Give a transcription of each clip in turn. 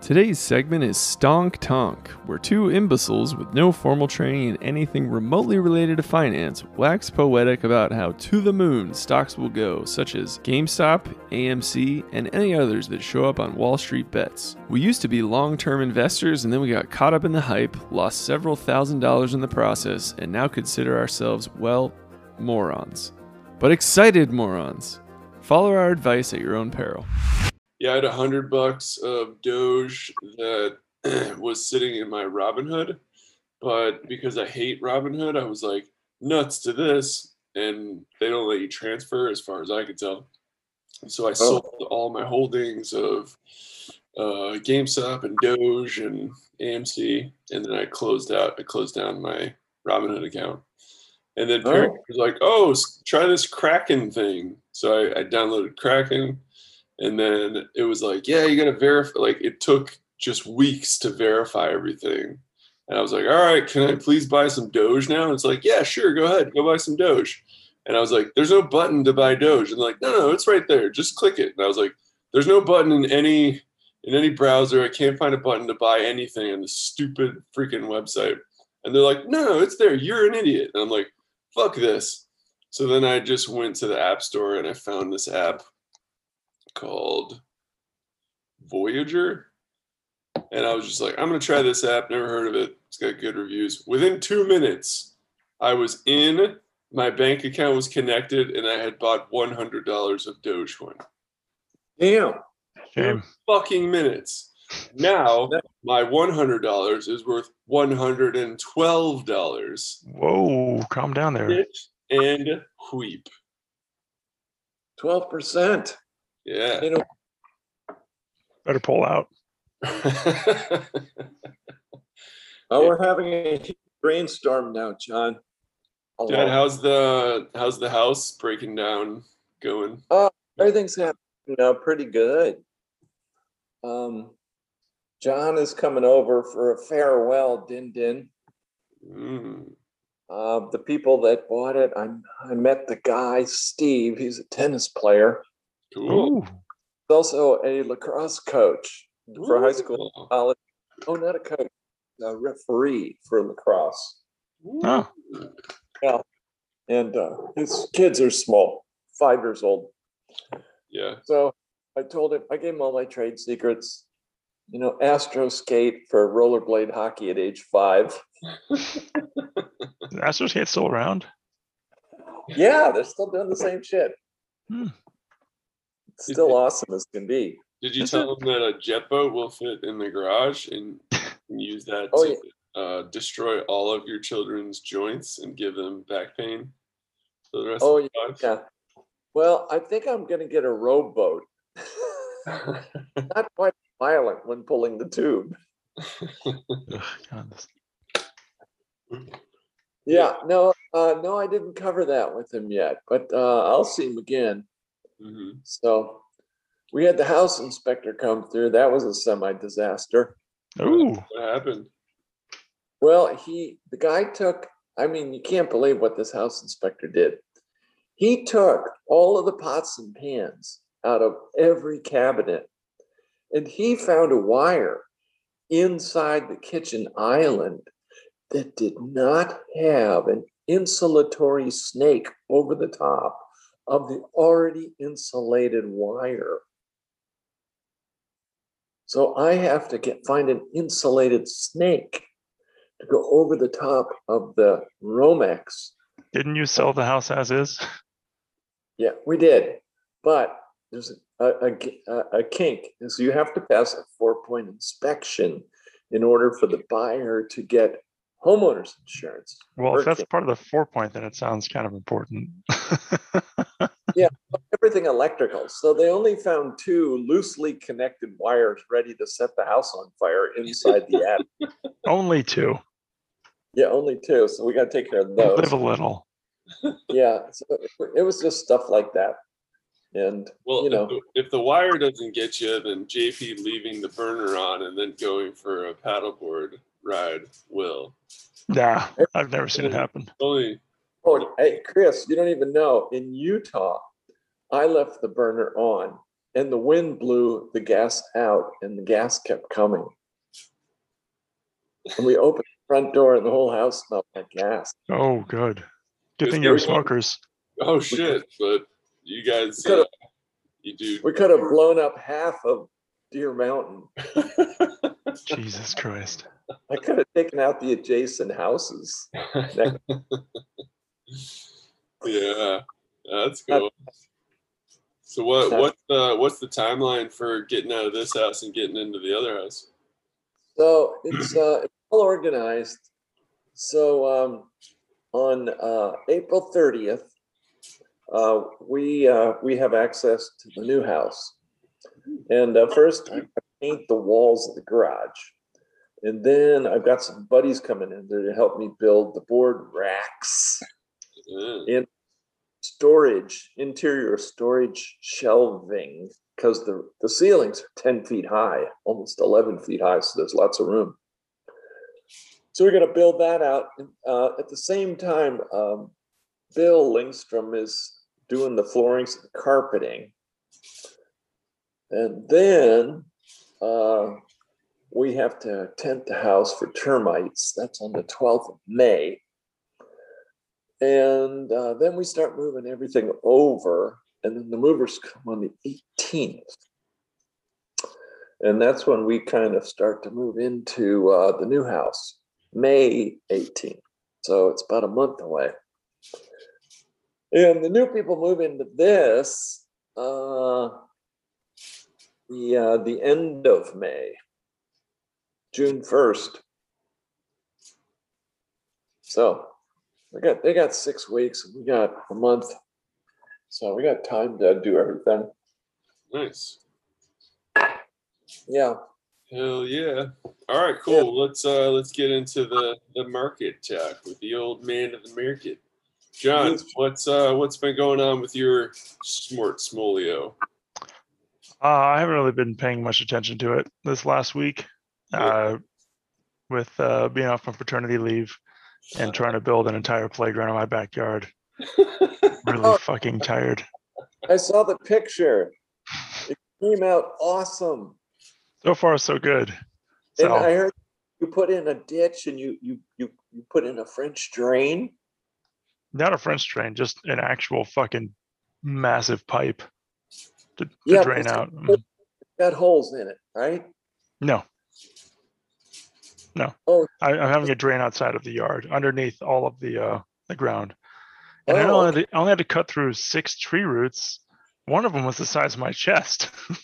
Today's segment is Stonk Tonk, where two imbeciles with no formal training in anything remotely related to finance wax poetic about how to the moon stocks will go, such as GameStop, AMC, and any others that show up on Wall Street bets. We used to be long term investors and then we got caught up in the hype, lost several thousand dollars in the process, and now consider ourselves, well, morons. But excited morons. Follow our advice at your own peril. Yeah, I had a hundred bucks of Doge that was sitting in my Robinhood, but because I hate Robinhood, I was like nuts to this, and they don't let you transfer, as far as I could tell. So I sold all my holdings of uh, GameStop and Doge and AMC, and then I closed out. I closed down my Robinhood account, and then Oh. Was like, "Oh, try this Kraken thing." So I, I downloaded Kraken and then it was like yeah you gotta verify like it took just weeks to verify everything. And i was like all right can i please buy some doge now? And it's like yeah sure go ahead go buy some doge. And i was like there's no button to buy doge. And like no no it's right there just click it. And i was like there's no button in any in any browser i can't find a button to buy anything on this stupid freaking website. And they're like no no it's there you're an idiot. And i'm like fuck this. So then i just went to the app store and i found this app called Voyager. And I was just like, I'm going to try this app. Never heard of it. It's got good reviews. Within two minutes, I was in, my bank account was connected, and I had bought $100 of Dogecoin. Damn. Shame. Fucking minutes. Now, my $100 is worth $112. Whoa, calm down there. And weep. Twelve percent. Yeah. You know, Better pull out. oh, we're having a huge brainstorm now, John. A Dad, lot. how's the how's the house breaking down going? Oh, everything's happening now pretty good. Um, John is coming over for a farewell din din. Mm. Uh, the people that bought it, I I met the guy Steve. He's a tennis player. Cool. He's also a lacrosse coach for high school, college. Oh, not a coach, a referee for lacrosse. Oh. Yeah. And uh, his kids are small, five years old. Yeah. So I told him, I gave him all my trade secrets. You know, Astro skate for rollerblade hockey at age five. Astro Astros Gate still around? Yeah, they're still doing the same shit. Hmm. It's still awesome as can be. Did you tell them that a jet boat will fit in the garage and use that Oh, to uh, destroy all of your children's joints and give them back pain for the rest Oh, of their lives? Yeah. Well, I think I'm going to get a rowboat. Not quite violent when pulling the tube. Ugh, God, this- Yeah, no, uh, no, I didn't cover that with him yet, but uh, I'll see him again. Mhm. So we had the house inspector come through. That was a semi disaster. Ooh, What happened? Well, he, the guy took, I mean, you can't believe what this house inspector did. He took all of the pots and pans out of every cabinet and he found a wire inside the kitchen island that did not have an insulatory snake over the top of the already insulated wire. So I have to get find an insulated snake to go over the top of the Romex. didn't you sell the house as is? Yeah, we did, but there's a, a, a- a kink. is you have to pass a four point inspection in order for the buyer to get homeowners insurance. Well, if that's part of the four point, then it sounds kind of important. Yeah, everything electrical. So they only found two loosely connected wires ready to set the house on fire inside the attic. Only two. Yeah, only two. So we got to take care of those. Live a little. Yeah, so it- it was just stuff like that. And Well, you if know, the, if the wire doesn't get you, then JP leaving the burner on and then going for a paddleboard ride will. Yeah, I've never seen it happen. Only oh, hey, Chris, you don't even know. In Utah, I left the burner on and the wind blew the gas out, and the gas kept coming. And we opened the front door, and the whole house smelled like gas. Oh, good. Good Is thing you were there- smokers. Oh shit! But you guys, Could've- uh, you do. We could have blown up half of Deer Mountain. Jesus Christ. I could have taken out the adjacent houses. yeah, that's cool. So what what's the what's the timeline for getting out of this house and getting into the other house? So it's uh, it's all organized. So um, on uh, April thirtieth, uh, we uh, we have access to the new house, and uh, first I paint the walls of the garage, and then I've got some buddies coming in there to help me build the board racks, Yeah. storage, interior storage shelving, because the the ceilings are ten feet high, almost eleven feet high, so there's lots of room. So we're going to build that out. Uh, at the same time, um, Bill Lingstrom is doing the floorings and carpeting. And then uh, we have to tent the house for termites. That's on the 12th of May. And uh, then we start moving everything over. And then the movers come on the 18th. And that's when we kind of start to move into uh, the new house. May 18th. So it's about a month away. And the new people move into this uh, the uh, the end of May, June 1st. So we got they got six weeks, we got a month. So we got time to do everything. Nice. Yeah. Hell yeah. All right, cool. Let's uh let's get into the the market talk with the old man of the market. John, what's uh what's been going on with your smart smolio? Uh, I haven't really been paying much attention to it this last week, uh, with uh, being off on paternity leave and trying to build an entire playground in my backyard. Really Oh. fucking tired. I saw the picture. It came out awesome. So far, so good. And I heard you put in a ditch and you you you you put in a French drain. not a French drain, just an actual fucking massive pipe to, to Yeah, drain out. Mm. Got holes in it, right? No. No. Oh. I, I'm having a drain outside of the yard, underneath all of the uh the ground. And I, Oh, only had to, I only had to cut through six tree roots. One of them was the size of my chest.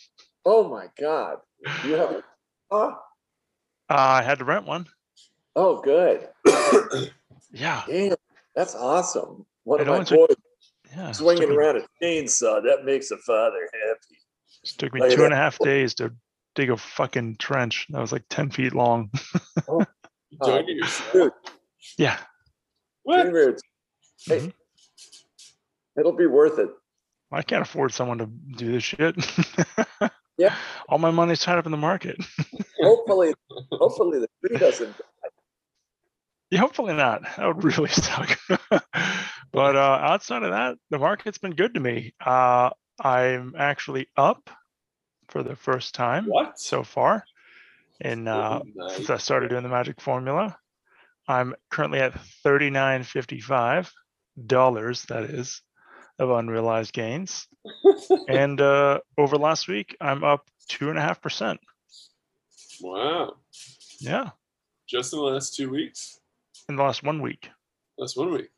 Oh my God. You have oh, Uh, I had to rent one. oh good. Yeah. Damn, that's awesome. One of It my only took- boys Yeah. swinging around a chainsaw. That makes a father. It took me Look at two and a that. half days to dig a fucking trench that was like 10 feet long. You dug it yourself? Dude, Yeah. What? tree roots. Hey, Mhm. it'll be worth it. I can't afford someone to do this shit. Yeah. All my money's tied up in the market. Hopefully, hopefully the tree doesn't. Yeah, hopefully not. That would really suck. but uh, outside of that, the market's been good to me. Uh, I'm actually up for the first time What? so far in uh, since I started doing the magic formula. I'm currently at 39.55 dollars, that is, of unrealized gains. and uh, over last week, I'm up two and a half percent. Wow. Yeah, Just in the last two weeks? in the last one week. That's one week.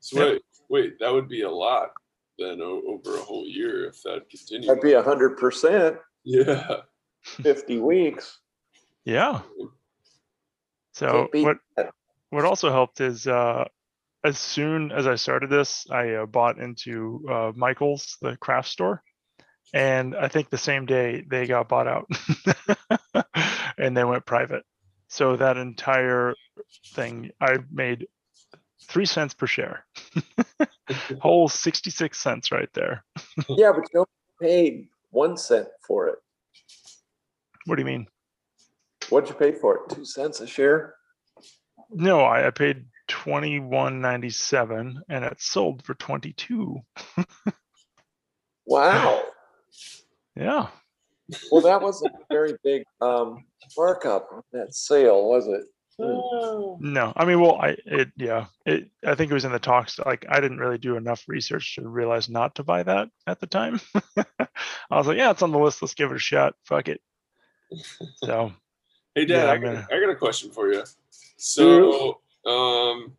So Yep. wait, wait, that would be a lot then o- over a whole year if that continues. That'd be a hundred percent, yeah. fifty weeks. Yeah. So what that. what also helped is uh, as soon as I started this, I uh, bought into uh, Michael's, the craft store, and I think the same day they got bought out, and they went private. So that entire thing, I made three cents per share, whole sixty-six cents right there. Yeah, but you only paid one cent for it. What do you mean? What'd you pay for it? Two cents a share? No, I, I paid twenty-one ninety-seven, and it sold for twenty-two. Wow. Yeah. Well, that wasn't a very big um, markup on that sale, was it? No, I mean, well, I it yeah, it I think it was in the talks. Like, I didn't really do enough research to realize not to buy that at the time. I was like, yeah, it's on the list. Let's give it a shot. Fuck it. So Hey, Dad, Yeah, I, got, gonna- I got a question for you. So, um,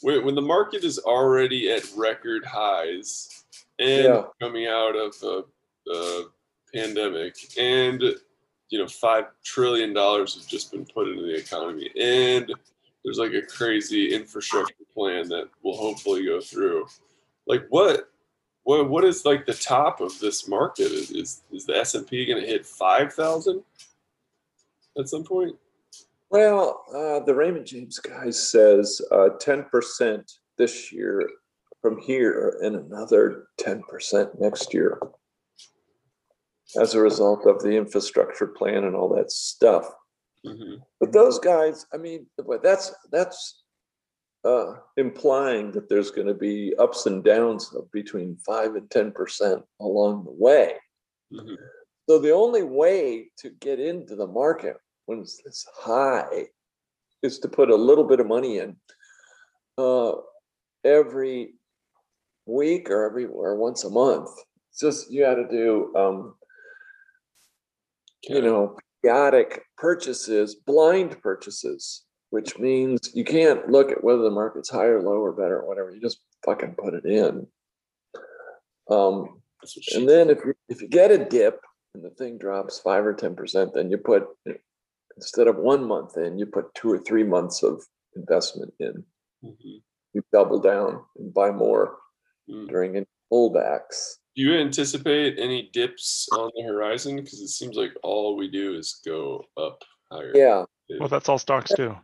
when, when the market is already at record highs and Yeah. coming out of a, a pandemic, and you know, five trillion dollars has just been put into the economy, and there's like a crazy infrastructure plan that will hopefully go through. Like, what? What, what is like the top of this market? Is is, is the S and P going to hit five thousand at some point? Well, uh, the Raymond James guy says uh, 10% this year from here and another 10% next year as a result of the infrastructure plan and all that stuff. hmm But those guys, I mean, that's that's uh, implying that there's going to be ups and downs of between five and ten percent along the way. hmm So the only way to get into the market when it's this high is to put a little bit of money in uh, every week or every or once a month. It's just you got to do um, you know, chaotic purchases, blind purchases, which means you can't look at whether the market's higher, or lower, better, or whatever. You just fucking put it in. Um, That's what she and then if you if you get a dip and the thing drops five or ten percent, then you put instead of one month in, you put two or three months of investment in. Mhm. You double down and buy more Mm. during any pullbacks. Do you anticipate any dips on the horizon? Because it seems like all we do is go up higher. Yeah, well, that's all stocks too.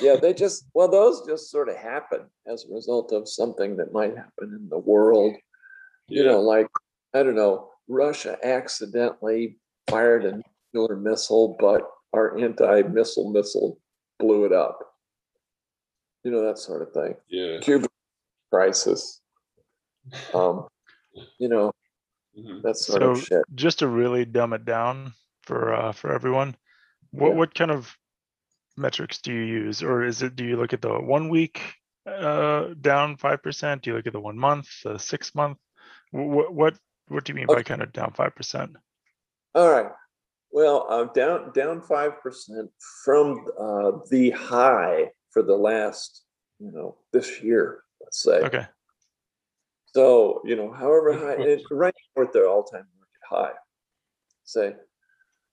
yeah, they just well, those just sort of happen as a result of something that might happen in the world. You Yeah. know, like I don't know, Russia accidentally fired a nuclear missile, but our anti-missile missile blew it up. You know that sort of thing. Yeah. Cuba crisis. Um, you know Mhm. that sort of So shit. just to really dumb it down for uh, for everyone, what Yeah. what kind of metrics do you use, or is it do you look at the one week uh, down five percent? Do you look at the one month, the six month? What what what do you mean by kind of down five percent? All right. Well, uh, down down five percent from uh, the high for the last, you know, this year. Let's say. Okay, So you know, however high, it, right now we're at their all-time market high. Say,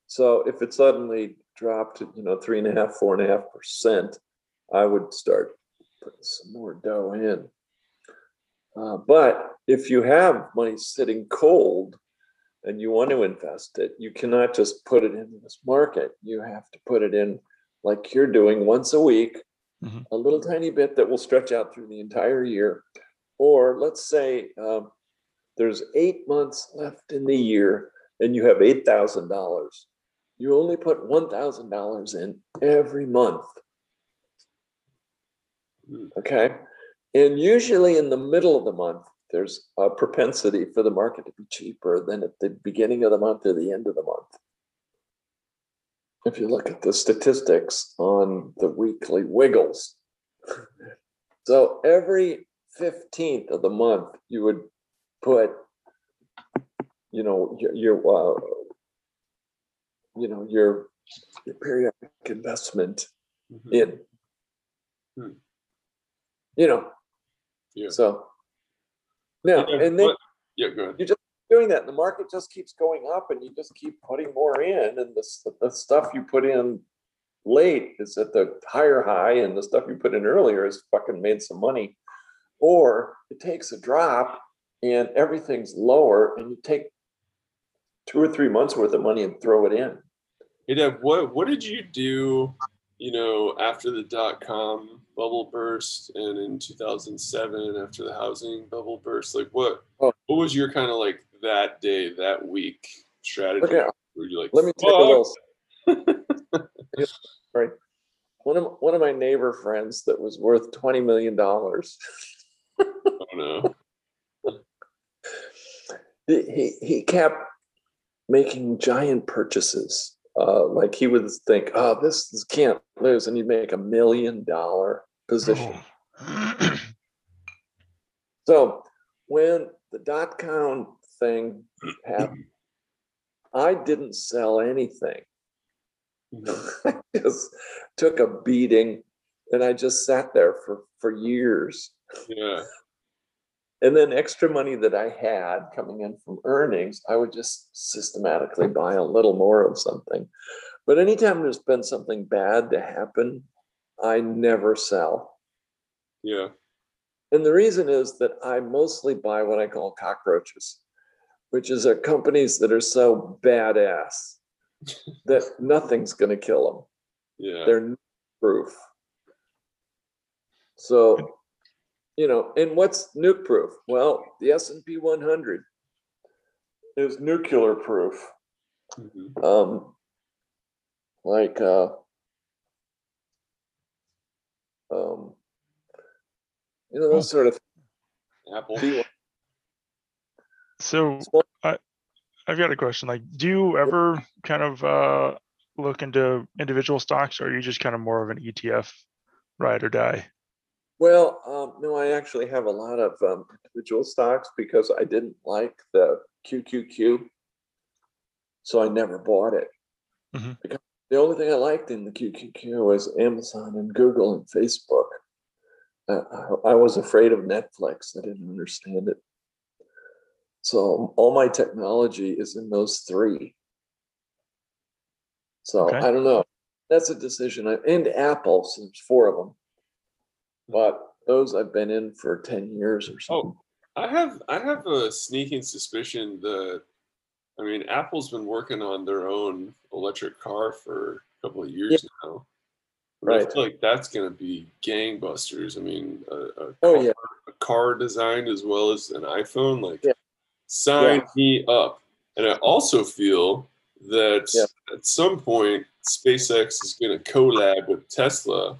so if it suddenly dropped to you know three and a half, four and a half percent, I would start putting some more dough in. Uh, but if you have money sitting cold and you want to invest it, you cannot just put it into this market. You have to put it in like you're doing once a week, Mhm. a little tiny bit that will stretch out through the entire year. Or let's say um, there's eight months left in the year and you have $8,000. You only put $1,000 in every month. Hmm. Okay. And usually in the middle of the month, there's a propensity for the market to be cheaper than at the beginning of the month or the end of the month. If you look at the statistics on the weekly wiggles. So every 15th of the month, you would put, you know, your, your uh, you know, your, your periodic investment Mhm. in. Hmm. You know, Yeah. so. Now, Yeah, and then what- yeah, go ahead. doing that, and the market just keeps going up, and you just keep putting more in, and the, the stuff you put in late is at the higher high, and the stuff you put in earlier has fucking made some money. Or it takes a drop and everything's lower, and you take two or three months worth of money and throw it in. Hey, Dad, what what did you do? You know, after the dot com bubble burst, and in 2007, after the housing bubble burst, like what Oh. what was your kind of like that day, that week strategy? Okay, Were you like, let me take a little. Right. One of one of my neighbor friends that was worth twenty million dollars. Oh no. he, he kept making giant purchases. Uh, like he would think, oh, this, this can't lose, and he'd make a million dollar position. Oh. So when the dot com thing happened, I didn't sell anything. I just took a beating and I just sat there for, for years. Yeah. And then extra money that I had coming in from earnings, I would just systematically buy a little more of something. But anytime there's been something bad to happen, I never sell. Yeah. And the reason is that I mostly buy what I call cockroaches, which is companies that are so badass that nothing's going to kill them. Yeah. They're proof. So, you know, and what's nuke proof? Well, the S&P 100 is nuclear proof. Mhm. Um, like, uh, um, you know, those sort of Apple. So I, I've got a question. Like, do you ever kind of uh, look into individual stocks, or are you just kind of more of an ETF ride or die? Well, um, no, I actually have a lot of um, individual stocks because I didn't like the QQQ. So I never bought it. Mhm. Because the only thing I liked in the QQQ was Amazon and Google and Facebook. Uh, I, I was afraid of Netflix. I didn't understand it. So all my technology is in those three. So Okay. I don't know. That's a decision. I, and Apple, so there's four of them. But those I've been in for 10 years or oh, something. I have I have a sneaking suspicion that I mean Apple's been working on their own electric car for a couple of years now. But I Right. feel like that's gonna be gangbusters. I mean, a, a, Oh, car, yeah. a car designed as well as an iPhone, like Yeah. sign Yeah. me up. And I also feel that Yeah. at some point SpaceX is gonna collab with Tesla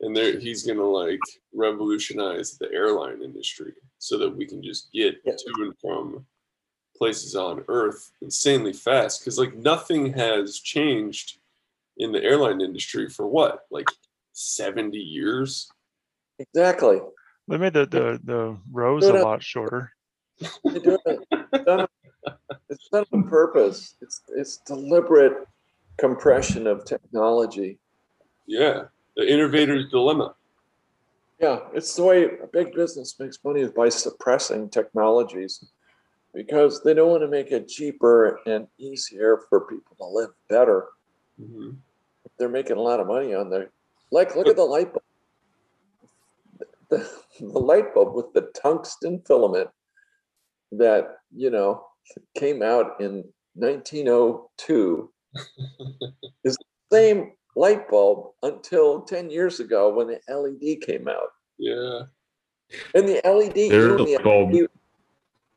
and there he's gonna like revolutionize the airline industry so that we can just get Yeah. to and from places on earth insanely fast because like nothing has changed in the airline industry for what like 70 years Exactly. They made the the, the rows a lot shorter. They do it. It's done It's done on purpose. It's it's deliberate compression of technology. yeah the innovator's dilemma Yeah, it's the way a big business makes money is by suppressing technologies because they don't want to make it cheaper and easier for people to live better. Mhm. They're making a lot of money on there. Like, look at the light bulb. The, the light bulb with the tungsten filament that, you know, came out in 1902 is the same light bulb until 10 years ago when the LED came out. yeah And the LED, you There's know, a the light bulb. LED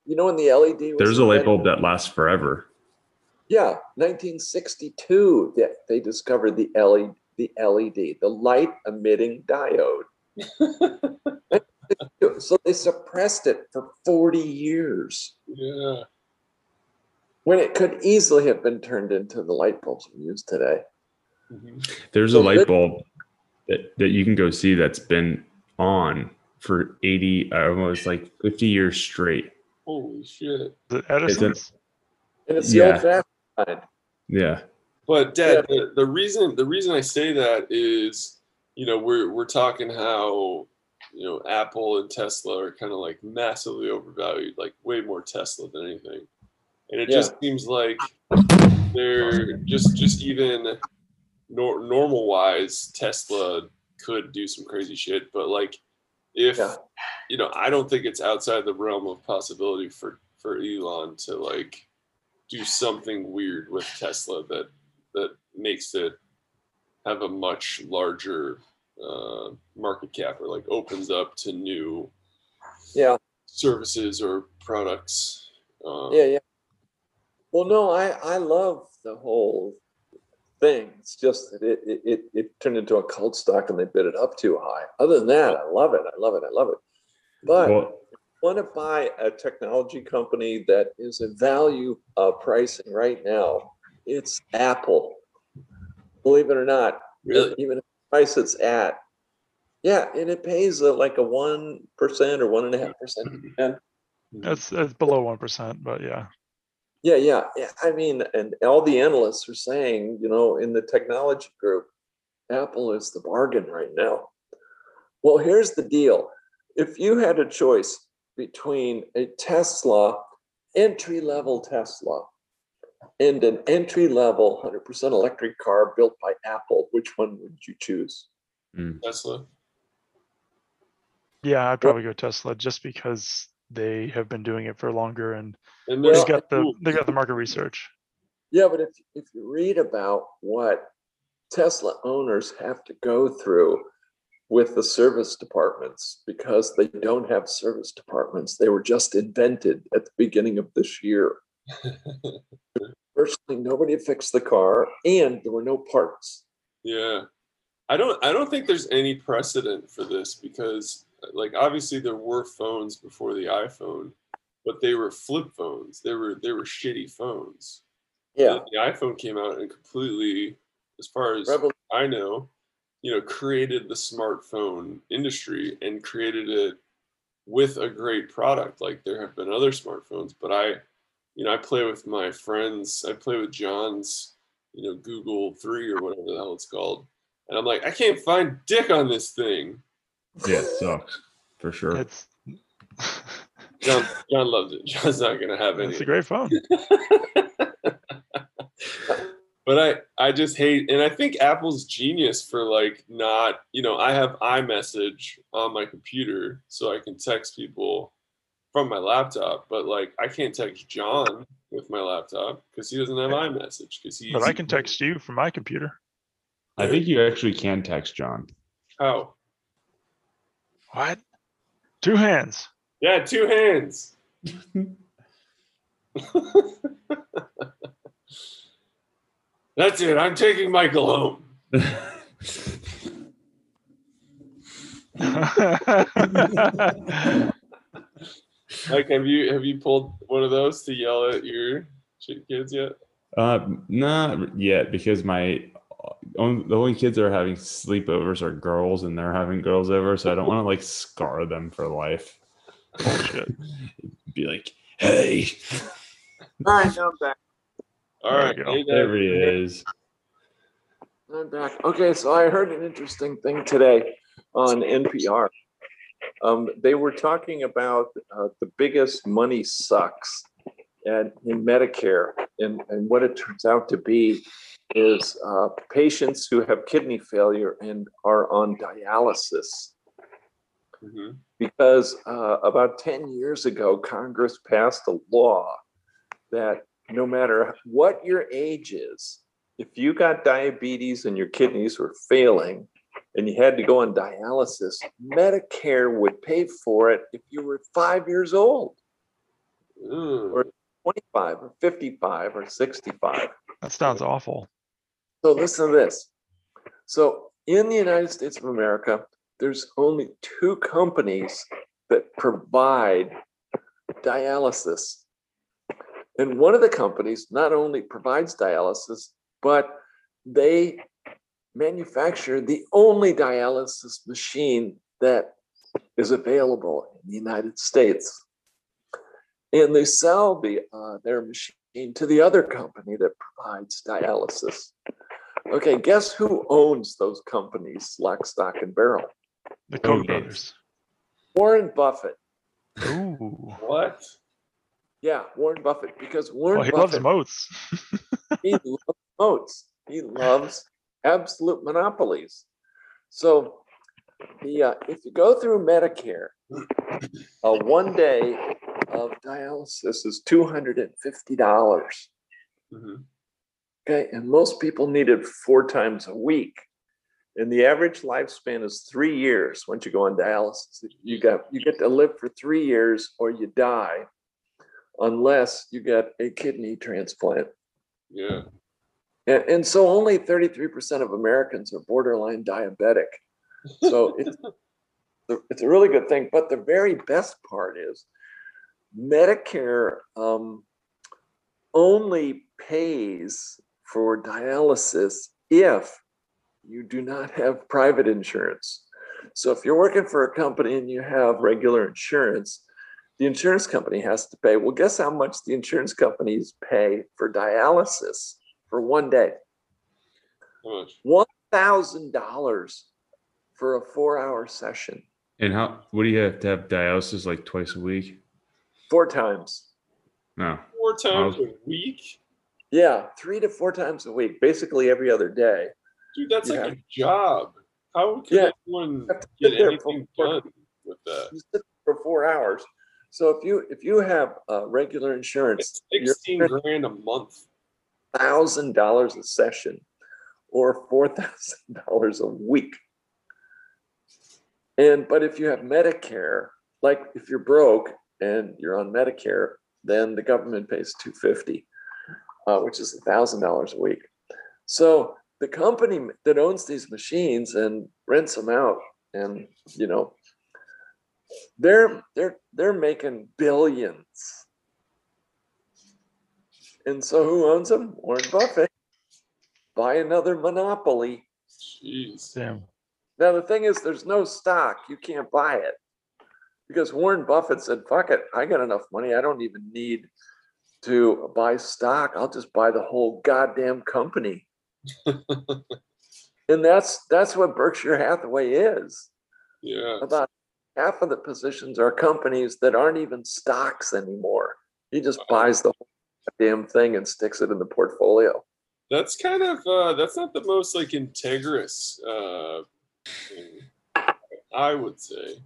you know when the LED was There's a light invented? bulb that lasts forever. Yeah, 1962, that they discovered the LED, the LED, the light emitting diode. so they suppressed it for 40 years yeah when it could easily have been turned into the light bulbs we use today. Mhm. There's So a light bulb that, that you can go see that's been on for 80, uh, almost like 50 years straight. holy shit The Edison's. And it's the Yeah. old. Yeah. But Dad, the, the reason the reason I say that is, you know, we're we're talking how you know Apple and Tesla are kind of like massively overvalued, like way more Tesla than anything, and it Yeah. just seems like they're just just even nor, normal wise Tesla could do some crazy shit, but like if Yeah. you know, I don't think it's outside the realm of possibility for for Elon to like do something weird with Tesla that that makes it have a much larger uh, market cap or like opens up to new Yeah, services or products. Um, yeah, yeah. Well, no, I, I love the whole thing. It's just it, it, it, it turned into a cult stock and they bid it up too high. Other than that, I love it. I love it. I love it. But Well, want to buy a technology company that is a value uh, pricing right now, it's Apple. Believe it or not, Really? even at the price it's at. Yeah, and it pays uh, like a one percent or one and a half percent. That's that's below one percent, but yeah. Yeah, yeah, yeah. I mean, and all the analysts are saying, you know, in the technology group, Apple is the bargain right now. Well, here's the deal. If you had a choice between a Tesla, entry level Tesla, and an entry level 100% electric car built by Apple, which one would you choose? Hmm. Tesla. Yeah, I'd probably go Tesla just because they have been doing it for longer and And they got the Ooh, they got the market research. Yeah, but if, if you read about what Tesla owners have to go through with the service departments because they don't have service departments, they were just invented at the beginning of this year. Virtually nobody fixed the car and there were no parts. Yeah. I don't I don't think there's any precedent for this because like obviously there were phones before the iPhone, but they were flip phones. They were they were shitty phones. Yeah. The iPhone came out and completely as far as Revol- I know, you know, created the smartphone industry and created it with a great product. Like there have been other smartphones, but I, you know, I play with my friends. I play with John's, you know, Google Three or whatever the hell it's called, and I'm like, I can't find dick on this thing. Yeah, it sucks for sure. It's John, John loves it. John's not gonna have any. it's a great phone. but I I just hate and I think Apple's genius for like not you know I have iMessage on my computer so I can text people from my laptop but like I can't text John with my laptop because he doesn't have iMessage because he's But I can text you from my computer. I think you actually can text John. how What? Two hands. yeah two hands that's it I'm taking Michael home like have you have you pulled one of those to yell at your kids yet uh, not yet because my only, the only kids that are having sleepovers are girls, and they're having girls over, so I don't want to like scar them for life. Be like, hey, All right, now I'm back. All There right, hey, there he is. I'm back. Okay, so I heard an interesting thing today on NPR. Um, they were talking about uh, the biggest money sucks and in Medicare, and, and what it turns out to be is uh, patients who have kidney failure and are on dialysis. Mhm. Because uh, about 10 years ago, Congress passed a law that no matter what your age is, if you got diabetes and your kidneys were failing and you had to go on dialysis, Medicare would pay for it if you were five years old, Mm. Or- 25 or 55 or 65. That sounds awful. So listen to this. So in the United States of America, there's only two companies that provide dialysis. And one of the companies not only provides dialysis, but they manufacture the only dialysis machine that is available in the United States. And they sell the uh, their machine to the other company that provides dialysis. Okay, guess who owns those companies, lock, stock, and barrel? The Koch brothers. Warren Buffett. Ooh. What? Yeah, Warren Buffett, because Warren Well, he loves moats. he loves moats. He loves absolute monopolies. So, the uh, if you go through Medicare, uh, one day of dialysis is two hundred and fifty dollars. Mhm. Okay, and most people need it four times a week. And the average lifespan is three years once you go on dialysis. You got you get to live for three years or you die unless you get a kidney transplant. Yeah. And, and so only 33% of Americans are borderline diabetic. So it's it's a really good thing. But the very best part is Medicare um, only pays for dialysis if you do not have private insurance. So if you're working for a company and you have regular insurance, the insurance company has to pay. Well, guess how much the insurance companies pay for dialysis for one day? One thousand dollars for a four-hour session, And how? What do you have to have dialysis like twice a week? four times. No. Four times a week? Yeah, three to four times a week, basically every other day. Dude, that's Yeah. like a job. How can Yeah. anyone get anything done with that? For four hours. So if you if you have uh, regular insurance, It's 16 grand a month. thousand dollars a session, or four thousand dollars a week. And but if you have Medicare, like if you're broke and you're on Medicare, then the government pays two fifty, uh, which is a thousand dollars a week. So the company that owns these machines and rents them out, and you know, they're they're they're making billions. And so who owns them? Warren Buffett. Buy another monopoly. Jeez. Damn. Now the thing is, there's no stock. You can't buy it because Warren Buffett said, "Fuck it, I got enough money. I don't even need to buy stock. I'll just buy the whole goddamn company." and that's that's what Berkshire Hathaway is. Yeah. About half of the positions are companies that aren't even stocks anymore. He just buys the whole damn thing and sticks it in the portfolio. That's kind of uh that's not the most like integrous uh I would say.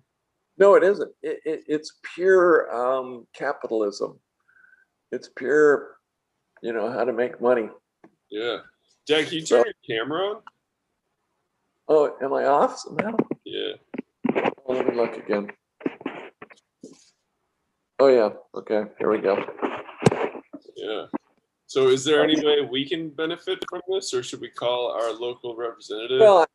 No, it isn't. It, it, it's pure um, capitalism. It's pure, you know, how to make money. Yeah. Jack, you turn your camera on? Oh, am I off somehow? Yeah. Oh, let me look again. Oh yeah. Okay. Here we go. Yeah. So is there any way we can benefit from this or should we call our local representative? Well,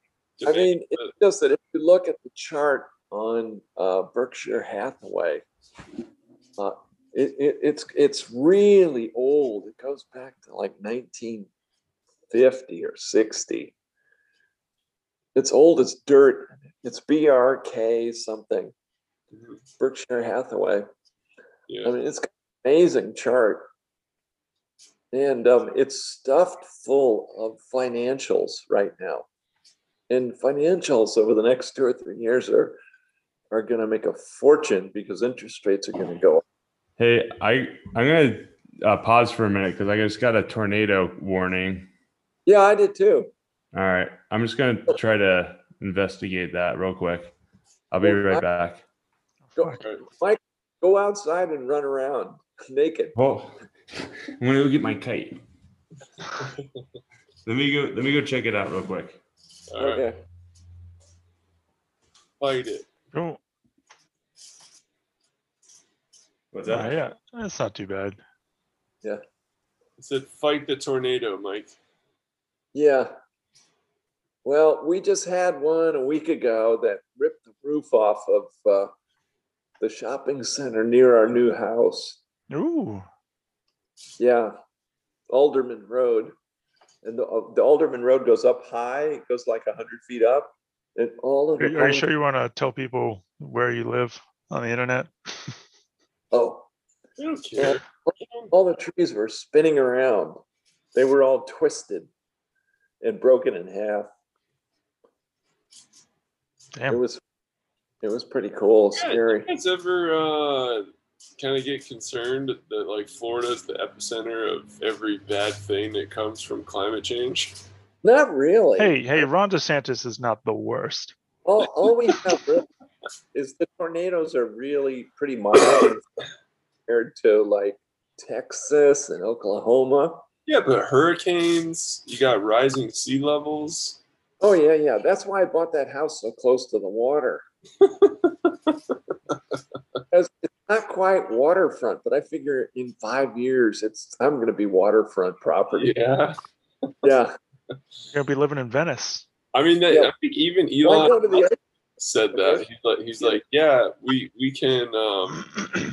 I mean, the- it's just that if you look at the chart on uh, Berkshire Hathaway, uh, it, it, it's it's really old. It goes back to like 1950 or 60. It's old as dirt. It's BRK something. Mhm. Berkshire Hathaway. I mean, it's an amazing chart. And um, it's stuffed full of financials right now. And financials over the next two or three years are are going to make a fortune because interest rates are going to go up. Hey, I I'm gonna uh, pause for a minute because I just got a tornado warning. Yeah, I did too. All right, I'm just gonna try to investigate that real quick. I'll be Well, right I- back. Go, Mike, go outside and run around naked. Well, I'm gonna go get my kite. let me go. Let me go check it out real quick. All right. Okay. Fight it. Oh, What's uh, yeah, that's not too bad. I said fight the tornado, Mike. Yeah. Well, we just had one a week ago that ripped the roof off of uh, the shopping center near our new house. Ooh, Yeah, Alderman Road. And the, uh, the Alderman Road goes up high, it goes like 100 feet up. And all of are, the. are you sure you want to tell people where you live on the internet? Oh, I don't all the trees were spinning around. They were all twisted and broken in half. It was, it was pretty cool, Yeah, scary. You guys ever uh, kind of get concerned that like Florida is the epicenter of every bad thing that comes from climate change? Not really. Hey, hey, Ron DeSantis is not the worst. All, all we have really is the tornadoes are really pretty mild compared to like Texas and Oklahoma. Yeah, but hurricanes, you got rising sea levels. Oh yeah, yeah. That's why I bought that house so close to the water. Because it's not quite waterfront, but I figure in five years it's I'm going to be waterfront property. Yeah. Yeah. You're gonna be living in Venice. I mean, Yeah. I think even Why Elon go to the said that. He's like, he's like, yeah, we we can. Um,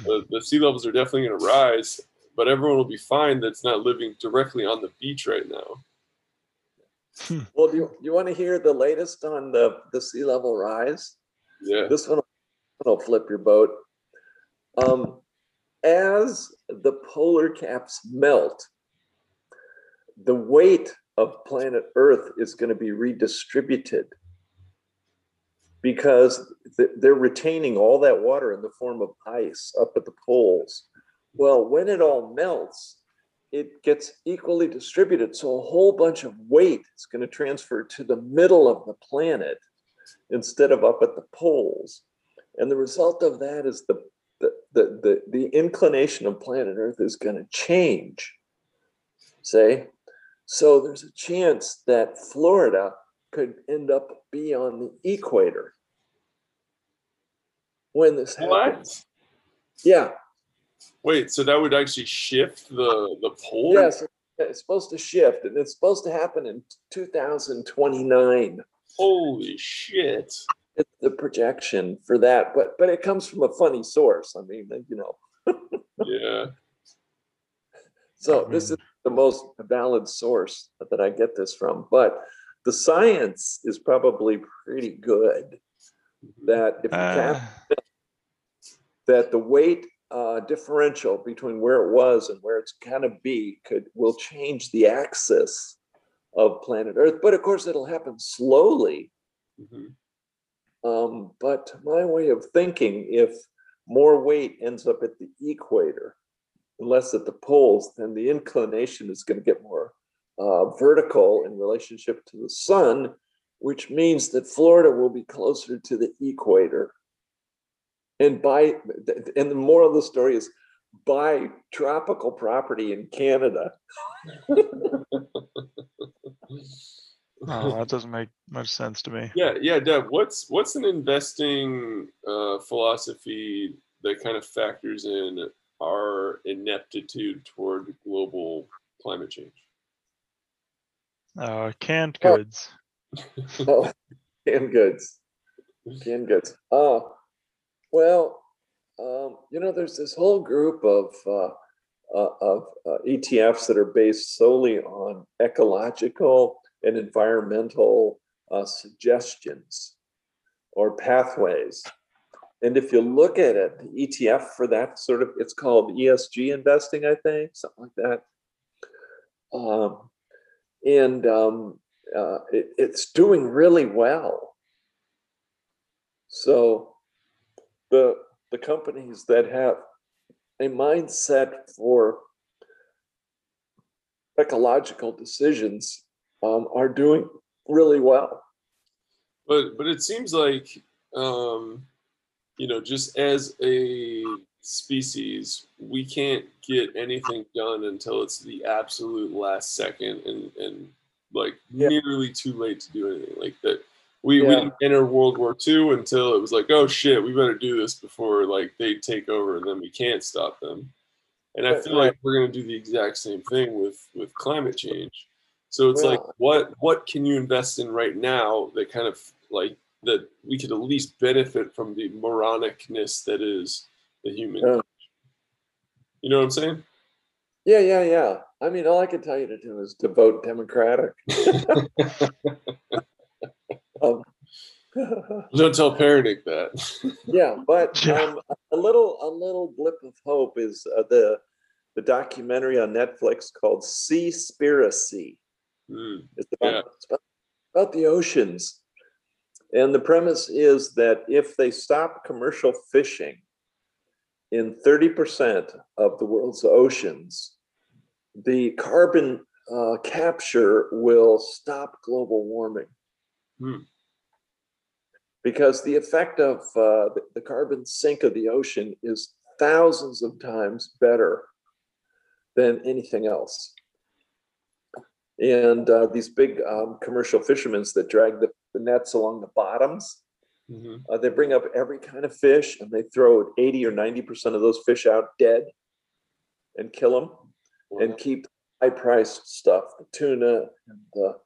the, the sea levels are definitely going to rise, but everyone will be fine that's not living directly on the beach right now. Well, do you, you want to hear the latest on the, the sea level rise? Yeah. This one will flip your boat. Um, as the polar caps melt, the weight of planet Earth is going to be redistributed because th- they're retaining all that water in the form of ice up at the poles. Well, when it all melts, it gets equally distributed. So a whole bunch of weight is going to transfer to the middle of the planet instead of up at the poles. And the result of that is the the, the, the, the inclination of planet Earth is going to change. Say, so there's a chance that Florida could end up be on the equator when this happens. What? Yeah, Wait, so that would actually shift the the pole? yes, it's supposed to shift, and it's supposed to happen in 2029. Holy shit! It's the projection for that, but but it comes from a funny source. I mean, you know, Yeah. so this is the most valid source that I get this from. But the science is probably pretty good. That if you cap Uh, that the weight uh, differential between where it was and where it's gonna be could will change the axis of planet Earth. But of course, it'll happen slowly. Mhm. Um, but my way of thinking, if more weight ends up at the equator, and less at the poles, then the inclination is going to get more uh, vertical in relationship to the sun, which means that Florida will be closer to the equator. And by and the moral of the story is buy tropical property in Canada. oh, that doesn't make much sense to me. Yeah, yeah, Deb. What's what's an investing uh, philosophy that kind of factors in our ineptitude toward global climate change? Uh, canned Oh. goods. Oh, canned goods. Canned goods. Uh, well, um, you know, there's this whole group of uh, uh, of uh, ETFs that are based solely on ecological and environmental uh, suggestions or pathways. And if you look at it, the ETF for that sort of, it's called ESG investing, I think, something like that. Um, and um, uh, it, it's doing really well. So the the companies that have a mindset for ecological decisions um, are doing really well. But but it seems like um, you know, just as a species, we can't get anything done until it's the absolute last second and and like Yeah. nearly too late to do anything like that. We, we didn't enter World War II until it was like, oh shit, we better do this before like they take over and then we can't stop them. And I feel like we're gonna do the exact same thing with with climate change. So it's like what what can you invest in right now that kind of like that we could at least benefit from the moronicness that is the human. Yeah. You know what I'm saying? Yeah, yeah, yeah. I mean, all I can tell you to do is to vote Democratic. um, Don't tell parenting that. yeah, but um, a little a little blip of hope is uh, the the documentary on Netflix called Seaspiracy. Hmm. It's about, Yeah. it's about, about the oceans. And the premise is that if they stop commercial fishing in 30% of the world's oceans, the carbon uh, capture will stop global warming. Hmm. Because the effect of uh, the, carbon sink of the ocean is thousands of times better than anything else. And uh, these big um, commercial fishermen that drag the, the nets along the bottoms, Mhm. uh, they bring up every kind of fish and they throw 80 or 90% of those fish out dead and kill them and keep high priced stuff, the tuna and the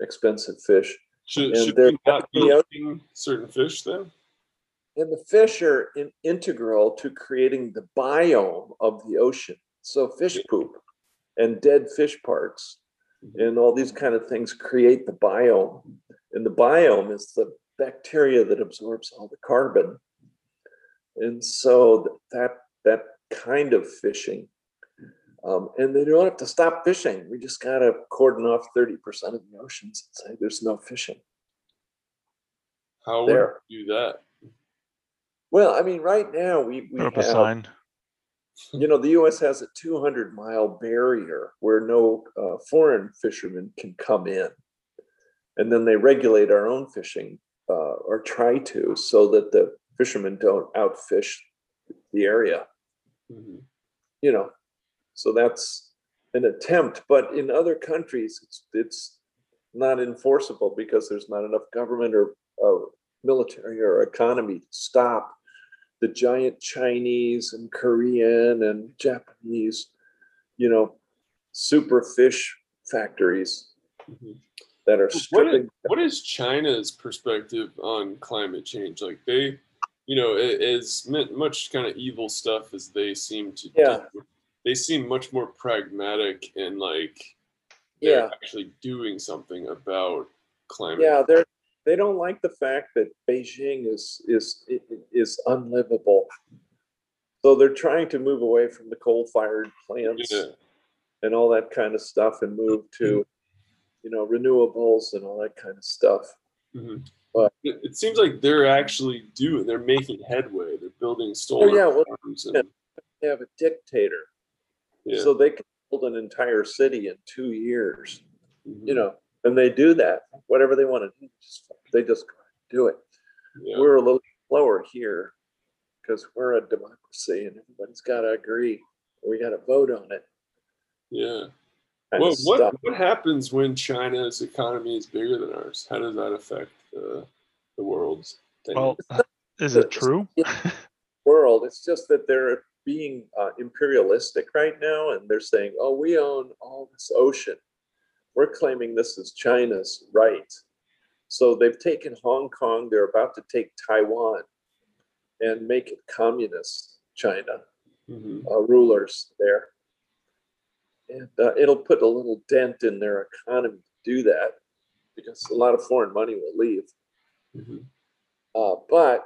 expensive fish. Should, And should we not be eating certain fish then? And the fish are in, integral to creating the biome of the ocean. So fish poop and dead fish parts mm-hmm. and all these kind of things create the biome. And the biome is the bacteria that absorbs all the carbon. And so that that kind of fishing. Um, and they don't have to stop fishing. We just gotta cordon off 30% of the oceans and say there's no fishing. How would There. we do that? Well, I mean, right now we, we Put up a have sign. you know, the U.S. has a 200 mile barrier where no uh, foreign fishermen can come in. And then they regulate our own fishing uh, or try to so that the fishermen don't outfish the area, Mhm. you know. So that's an attempt. But in other countries, it's, it's not enforceable because there's not enough government or uh, military or economy to stop the giant Chinese and Korean and Japanese, you know, super fish factories Mhm. that are What is, stripping. what is China's perspective on climate change? Like they, you know, as much kind of evil stuff as they seem to Yeah. do, they seem much more pragmatic and like they're Yeah, actually doing something about climate. yeah, they're they don't like the fact that Beijing is is is unlivable. So they're trying to move away from the coal-fired plants Yeah. and all that kind of stuff and move to, you know, renewables and all that kind of stuff. Mhm. But- it, it seems like they're actually doing. They're making headway. They're building solar Oh, yeah, well, farms yeah. and They have a dictator, yeah. so they can build an entire city in two years. Mhm. you know, and they do that. Whatever they want to do, just, they just do it. Yeah. We're a little slower here because we're a democracy and everybody's got to agree. We got to vote on it. yeah. kind What, what stuff. what happens when China's economy is bigger than ours? How does that affect the the world's? Well, is it true? world. It's just that they're being uh, imperialistic right now, and they're saying, "Oh, we own all this ocean. We're claiming this is China's right." So they've taken Hong Kong. They're about to take Taiwan and make it communist China. Mhm. uh, rulers there. And uh, it'll put a little dent in their economy to do that because a lot of foreign money will leave. Mhm. Uh, but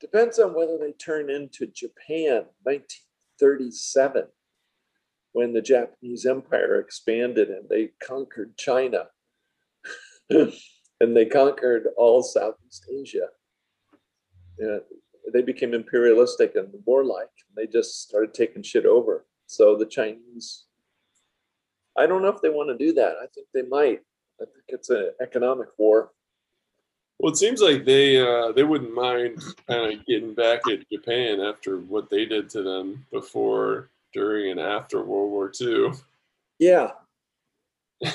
depends on whether they turn into Japan, 1937, when the Japanese Empire expanded and they conquered China. and they conquered all Southeast Asia. Yeah, they became imperialistic and warlike. And They just started taking shit over. So the Chinese, I don't know if they want to do that. I think they might. I think it's an economic war. Well, it seems like they uh, they wouldn't mind kind of getting back at Japan after what they did to them before, during, and after World War II. Yeah, I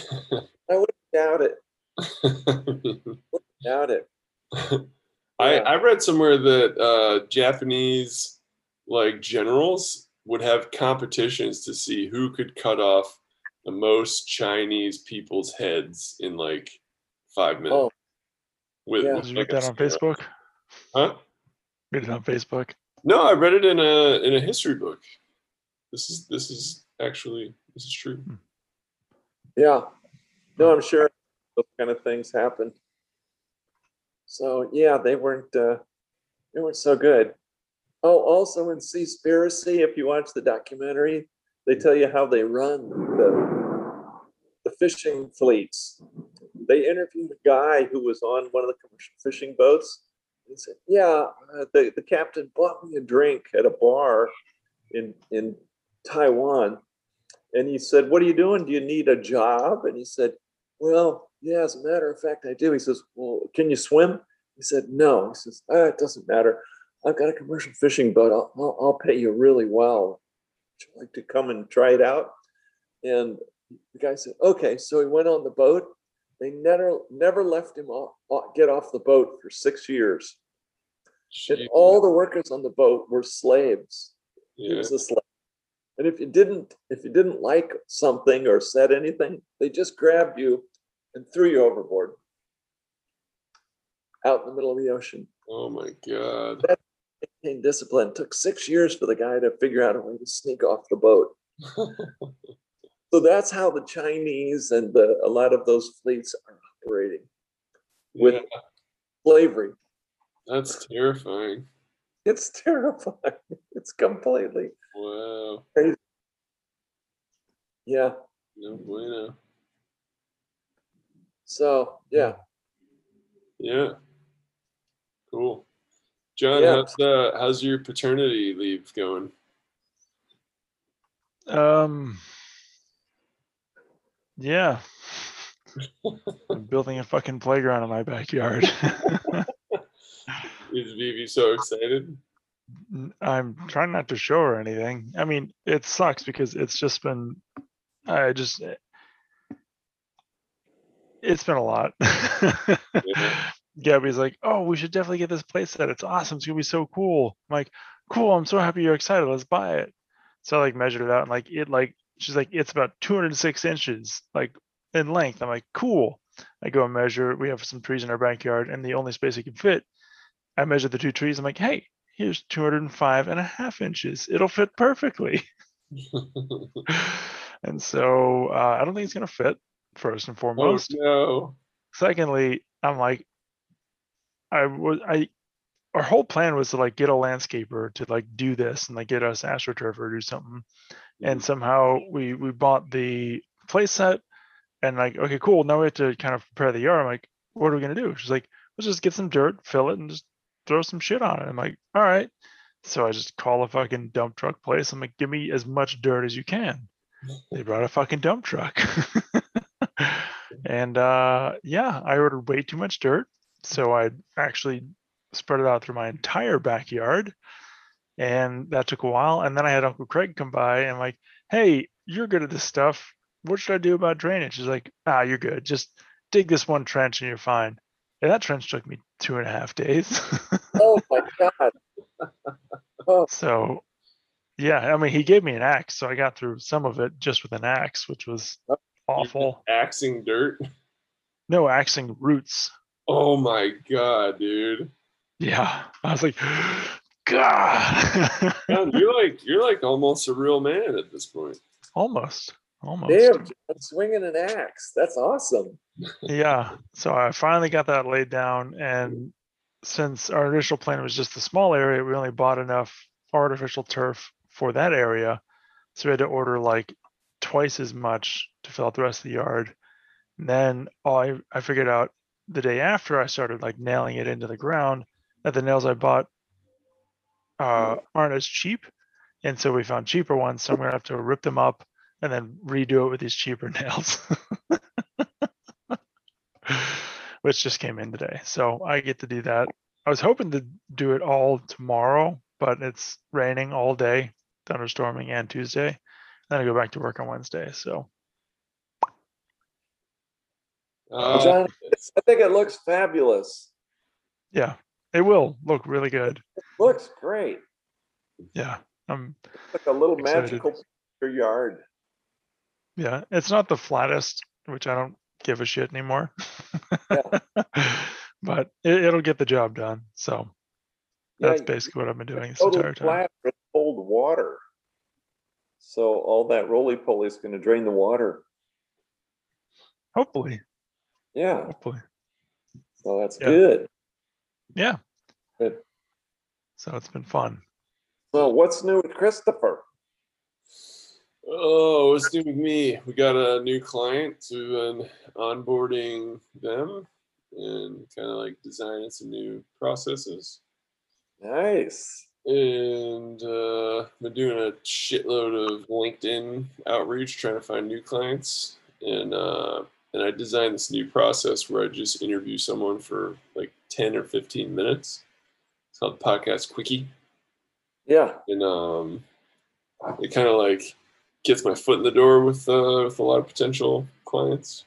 wouldn't doubt it. Doubt it. I, I read somewhere that uh, Japanese like generals would have competitions to see who could cut off the most Chinese people's heads in like five minutes. Oh, with, yeah. with, Did you like, get that on. Facebook? Huh? Read it on Facebook. No, I read it in a in a history book. This is this is actually this is true. Yeah. No, I'm sure those kind of things happen. So yeah, they weren't uh, they weren't so good. Oh, also in Seaspiracy, if you watch the documentary, they tell you how they run the the fishing fleets. They interviewed a guy who was on one of the commercial fishing boats. He said, "Yeah, uh, the the captain bought me a drink at a bar in in Taiwan." And he said, What are you doing? Do you need a job? And he said, Well, yeah, as a matter of fact, I do. He says, Well, can you swim? He said, No. He says, ah, It doesn't matter. I've got a commercial fishing boat. I'll, I'll, I'll pay you really well. Would you like to come and try it out? And the guy said, Okay. So he went on the boat. They never, never left him off, get off the boat for six years. And all the workers on the boat were slaves he was a slave. And if you didn't, if you didn't like something or said anything, they just grabbed you and threw you overboard. out in the middle of the ocean. Oh my god. Maintained discipline. Took six years for the guy to figure out a way to sneak off the boat. So that's how the Chinese and the, a lot of those fleets are operating with Yeah, slavery. that's terrifying. It's terrifying. It's completely, Wow. yeah. No bueno. So, yeah. Yeah. Cool. John, Yeah. how's uh, how's your paternity leave going? Um. Yeah. I'm building a fucking playground in my backyard. Is Vivi so excited? I'm trying not to show her anything. I mean, it sucks because it's just been, I just, eh, it's been a lot. Gabby's like, oh, we should definitely get this place set. It's awesome. It's gonna be so cool. I'm like, cool. I'm so happy you're excited. Let's buy it. So I like measured it out and like it like she's like it's about 206 inches like in length. I'm like, cool. I go and measure. We have some trees in our backyard, and the only space it can fit. I measure the two trees. I'm like, hey, here's 205 and a half inches. It'll fit perfectly. and so uh, I don't think it's gonna fit. First and foremost. oh foremost. no. Secondly, I'm like, I was I. Our whole plan was to like get a landscaper to like do this and like get us astroturf or do something, and somehow we we bought the play set, and like okay cool now we have to kind of prepare the yard. I'm like, what are we gonna do? She's like, let's just get some dirt, fill it, and just throw some shit on it. I'm like, all right. So I just call a fucking dump truck place. I'm like, give me as much dirt as you can. They brought a fucking dump truck. and uh yeah, I ordered way too much dirt. So I actually spread it out through my entire backyard. And that took a while. And then I had Uncle Craig come by and like, hey, you're good at this stuff. What should I do about drainage? He's like, ah, you're good. Just dig this one trench and you're fine. And that trench took me two and a half days. Oh my God. Oh, So, yeah, I mean, he gave me an axe, so I got through some of it just with an axe, which was awful. Axing dirt. No axing roots. Oh my god, dude. Yeah, I was like, God, John, you're like you're like almost a real man at this point. almost, almost. damn, I'm swinging an axe. That's awesome. Yeah, so I finally got that laid down, and since our initial plan was just a small area, we only bought enough artificial turf for that area, so we had to order like twice as much to fill out the rest of the yard. And then all I, I figured out the day after I started like nailing it into the ground that the nails I bought uh, aren't as cheap, and so we found cheaper ones. So I'm gonna have to rip them up and then redo it with these cheaper nails. which just came in today. So I get to do that. I was hoping to do it all tomorrow, but it's raining all day, thunderstorming, and Tuesday. Then I go back to work on Wednesday. So Uh, John, I think it looks fabulous. yeah, it will look really good. Looks great. Yeah. Um Like a little Excited. magical yard. yeah, it's not the flattest, which I don't give a shit anymore. but it, it'll get the job done. So that's Yeah, basically what I've been doing this entire time. cold water. So all that roly poly is going to drain the water. Hopefully. Yeah, Hopefully. so that's Yeah. good. Yeah. Good. So it's been fun. So what's new with Christopher? Oh, what's new with me? We got a new client, so we've been onboarding them and kind of like designing some new processes. Nice. And uh, been doing a shitload of LinkedIn outreach, trying to find new clients. And uh, and I designed this new process where I just interview someone for like ten or fifteen minutes. It's called Podcast Quickie Yeah. and um, it kind of like gets my foot in the door with uh, with a lot of potential clients.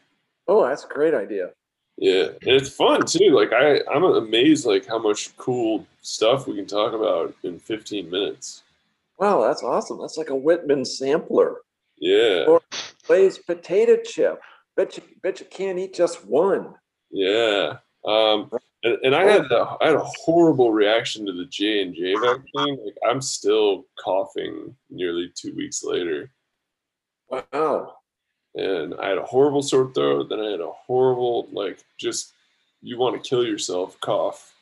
Oh, that's a great idea. Yeah, and it's fun too. Like I, I'm amazed like how much cool stuff we can talk about in 15 minutes. Wow, that's awesome. That's like a Whitman sampler. Yeah, Or- Lay's potato chip. Bet you, bet you can't eat just one. yeah. Um, and, and I had a, I had a horrible reaction to the J and J vaccine. Like I'm still coughing nearly two weeks later, Wow. and I had a horrible sore throat. Then I had a horrible like just you want to kill yourself cough,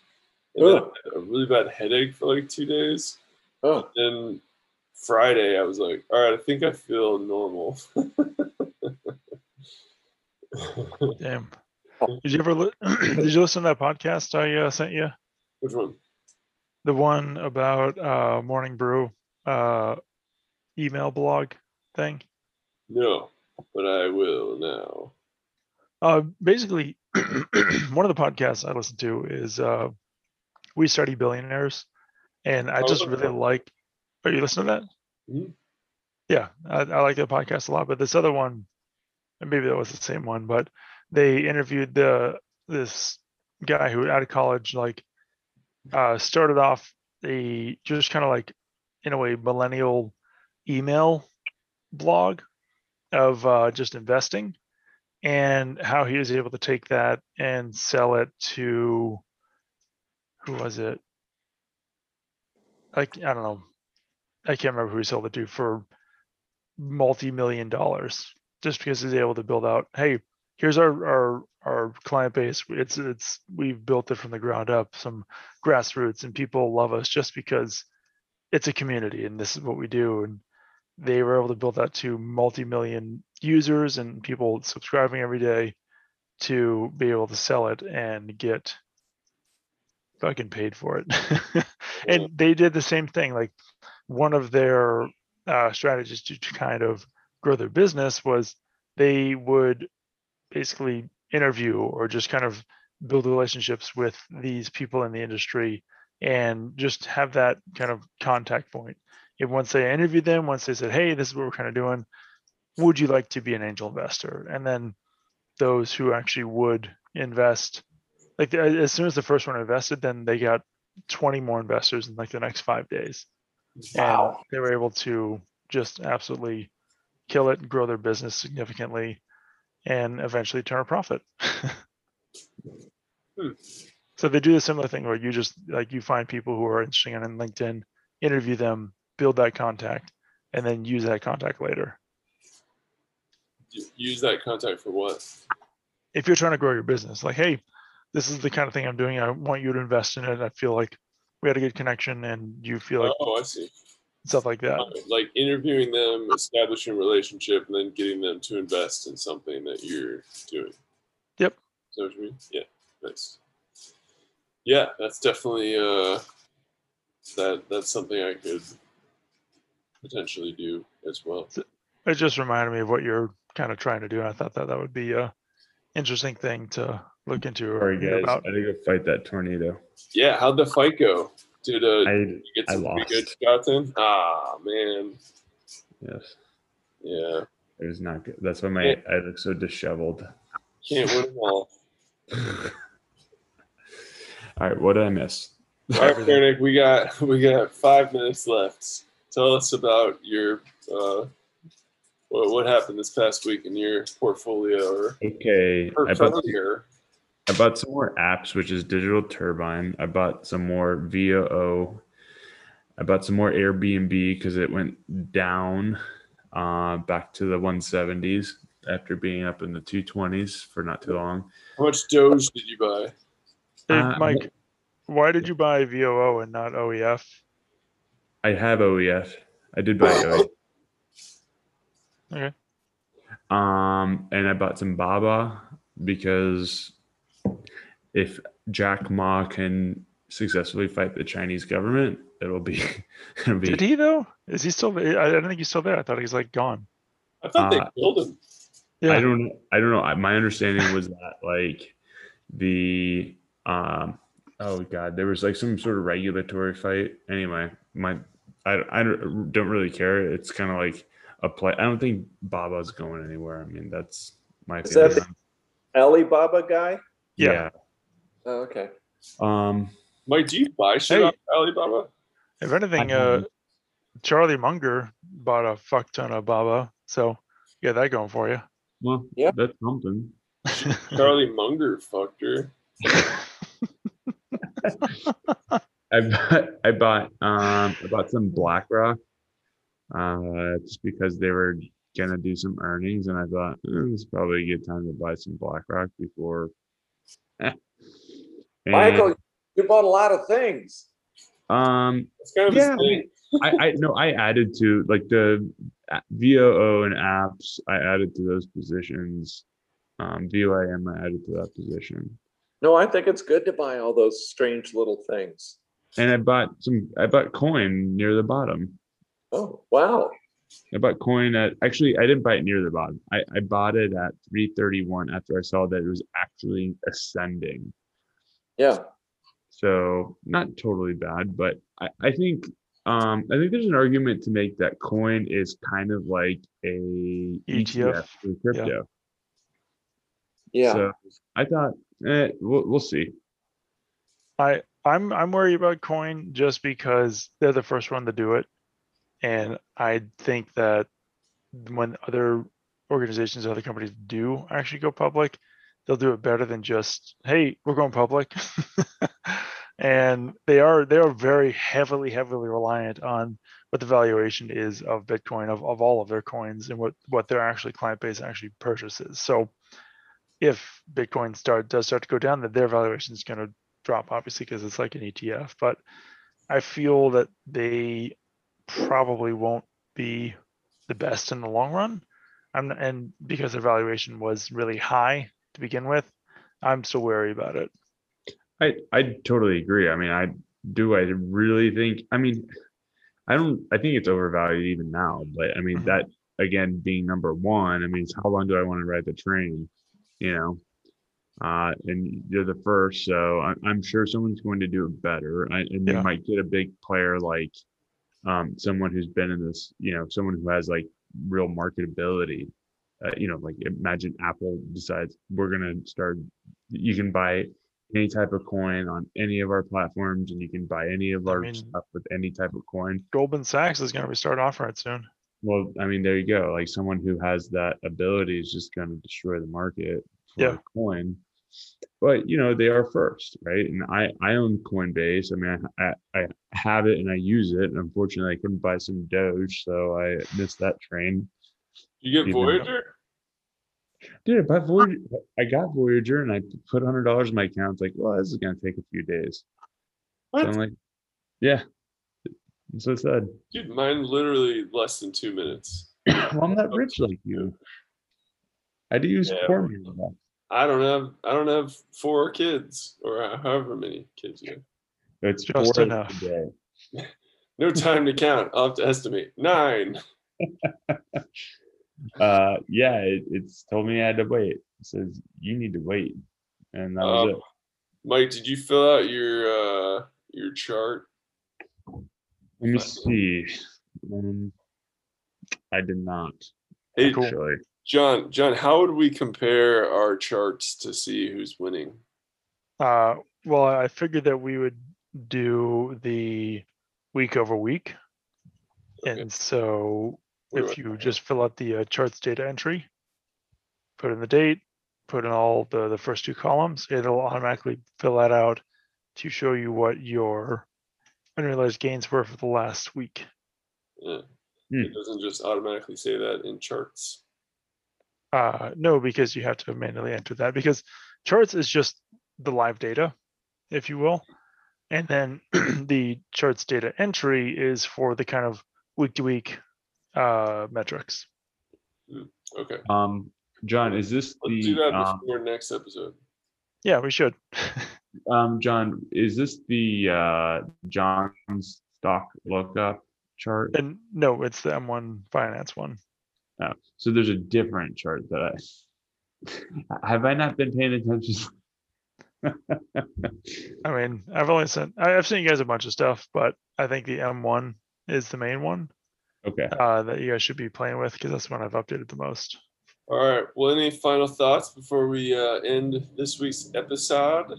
and then I had a really bad headache for like two days. Oh, Then Friday I was like, all right, I think I feel normal. Damn. Did you ever li- did you listen to that podcast I uh, sent you? Which one? The one about uh, Morning Brew uh, email blog thing. No, but I will now. Uh, basically, one of the podcasts I listen to is uh, We Study Billionaires, and I Oh, just okay. really like. Are you listening to that? Mhm. Yeah, I, I like that podcast a lot. But this other one, and maybe that was the same one, but they interviewed the this guy who out of college like uh, started off a just kind of like in a way millennial email blog of uh, just investing and how he was able to take that and sell it to who was it? Like i don't know. I can't remember who he sold it to for multi-million dollars just because he's able to build out hey here's our our our client base. It's it's we've built it from the ground up some grassroots and people love us just because it's a community and this is what we do. And they were able to build that to multi-million users and people subscribing every day to be able to sell it and get fucking paid for it. And they did the same thing. Like one of their uh, strategies to, to kind of grow their business was they would basically interview or just kind of build relationships with these people in the industry and just have that kind of contact point. And once they interviewed them, once they said, "Hey, this is what we're kind of doing. Would you like to be an angel investor?" And then those who actually would invest, like as soon as the first one invested, then they got 20 more investors in like the next five days and they were able to just absolutely kill it and grow their business significantly and eventually turn a profit Hmm. so they do a similar thing where you just like you find people who are interesting on linkedin interview them build that contact and then use that contact later Use that contact for what? if you're trying to grow your business like hey this is the kind of thing i'm doing i want you to invest in it i feel like we had a good connection and you feel like oh, I see. Stuff like that Like interviewing them, establishing a relationship, and then getting them to invest in something that you're doing. Yep. Is that what you mean? Yeah. Nice. Yeah, that's definitely uh, that that's something I could potentially do as well. it just reminded me of what you're kind of trying to do. and I thought that that would be a interesting thing to look into or Sorry, guys. about. I had to go fight that tornado. Yeah, how'd the fight go? Did uh, I you get some pretty good shots in? Ah, man. yes, Yeah, it was not good. That's why my Yeah. I look so disheveled. can't win them all. All right, what did I miss? All right, Fernick, we got we got five minutes left. Tell us about your uh, what what happened this past week in your portfolio or, Okay, or I. I bought some more apps, which is Digital Turbine. I bought some more VOO. I bought some more Airbnb because it went down uh, back to the 170s after being up in the 220s for not too long. How much Doge did you buy? Hey, Uh, Mike, why did you buy VOO and not OEF? I have OEF. I did buy OEF. Okay. Um, and I bought some Baba because if Jack Ma can successfully fight the Chinese government, it'll be it'll be Did he though? Is he still? I I don't think he's still there. I thought he's like gone. I thought they Uh, killed him. Yeah. I don't know. I don't know. My understanding was that like the um oh god, there was like some sort of regulatory fight. Anyway, my I I don't don't really care. It's kind of like a play. I don't think Baba's going anywhere. I mean, that's my Is that opinion. Alibaba guy? Yeah. Oh, okay. Um. Mike, do you buy shit Hey. off Alibaba? If anything, uh, Charlie Munger bought a fuck ton of Baba, so you got that going for you. Well, Yeah. that's something. Charlie Munger fucked her. I bought, I bought, um, I bought some BlackRock, uh, just because they were gonna do some earnings, and I thought "Eh, it's probably a good time to buy some BlackRock before. eh." And, Michael, you bought a lot of things. Um, It's kind of Yeah. I, I no, I added to like the a- VOO and apps. I added to those positions. Um, VOIM I added to that position, No, I think it's good to buy all those strange little things. and I bought some. I bought coin near the bottom. Oh, wow. I bought coin at actually I didn't buy it near the bottom. I, I bought it at 331 after I saw that it was actually ascending. Yeah. So not totally bad, but I, I think um I think there's an argument to make that coin is kind of like a ETF, for crypto. Yeah. So I thought eh, we'll, we'll see. I I'm I'm worried about coin just because they're the first one to do it. And I think that when other organizations, other companies do actually go public, they'll do it better than just, hey, we're going public. and they are they are very heavily, heavily reliant on what the valuation is of Bitcoin, of, of all of their coins and what, what their actually client base actually purchases. So if Bitcoin start does start to go down, then their valuation is going to drop obviously because it's like an ETF. But I feel that they probably won't be the best in the long run. I'm and because their valuation was really high to begin with, I'm still wary about it. I I totally agree. I mean, I do. I really think. I mean, I don't. I think it's overvalued even now. But I mean, Mhm. that again being number one. I mean, how long do I want to ride the train? You know, uh, and you're the first, so I'm, I'm sure someone's going to do it better. I, and you Yeah. might get a big player like um, someone who's been in this. You know, someone who has like real marketability. Uh, you know, like imagine Apple decides we're gonna start. You can buy any type of coin on any of our platforms and you can buy any of I our mean- stuff with any type of coin Goldman Sachs is going to start offering it soon. well i mean there you go like someone who has that ability is just going to destroy the market for Yeah. coin but you know they are first right and i i own coinbase i mean I, I i have it and i use it and unfortunately i couldn't buy some doge so i missed that train You get Even- Voyager? dude i voyager i got voyager and i put hundred dollars in my account it's like well this is going to take a few days so What? i'm like yeah So what I. Dude, mine literally less than two minutes. well, I'm not oh, rich like you. I do use Yeah. formula. I don't have I don't have four kids or however many kids you have. It's Just four enough. a day. No time to count. I'll have to estimate. Nine. Uh, yeah, it, it's told me I had to wait. It says you need to wait, and that was Um, it. Mike, did you fill out your uh your chart? Let me see. Um, I did not Hey actually. John, John, how would we compare our charts to see who's winning? Uh, well, I figured that we would do the week over week. Okay. And so What if do you just fill out the uh, charts data entry, put in the date, put in all the, the first two columns, it'll automatically fill that out to show you what your unrealized gains were for the last week. Yeah. Hmm. It doesn't just automatically say that in charts. Uh, no, because you have to manually enter that because charts is just the live data, if you will. And then the charts data entry is for the kind of week to week uh, metrics. Okay. Um, John, is this Let's do the that um, before next episode. Yeah, we should. um, John? Is this the uh John's stock lookup chart? and no, it's the M1 finance one. Oh, so there's a different chart that I have I not been paying attention? I mean, I've only sent, I- I've seen you guys a bunch of stuff, but I think the M1 is the main one okay. uh, that you guys should be playing with because that's the one I've updated the most. All right. Well, any final thoughts before we uh, end this week's episode?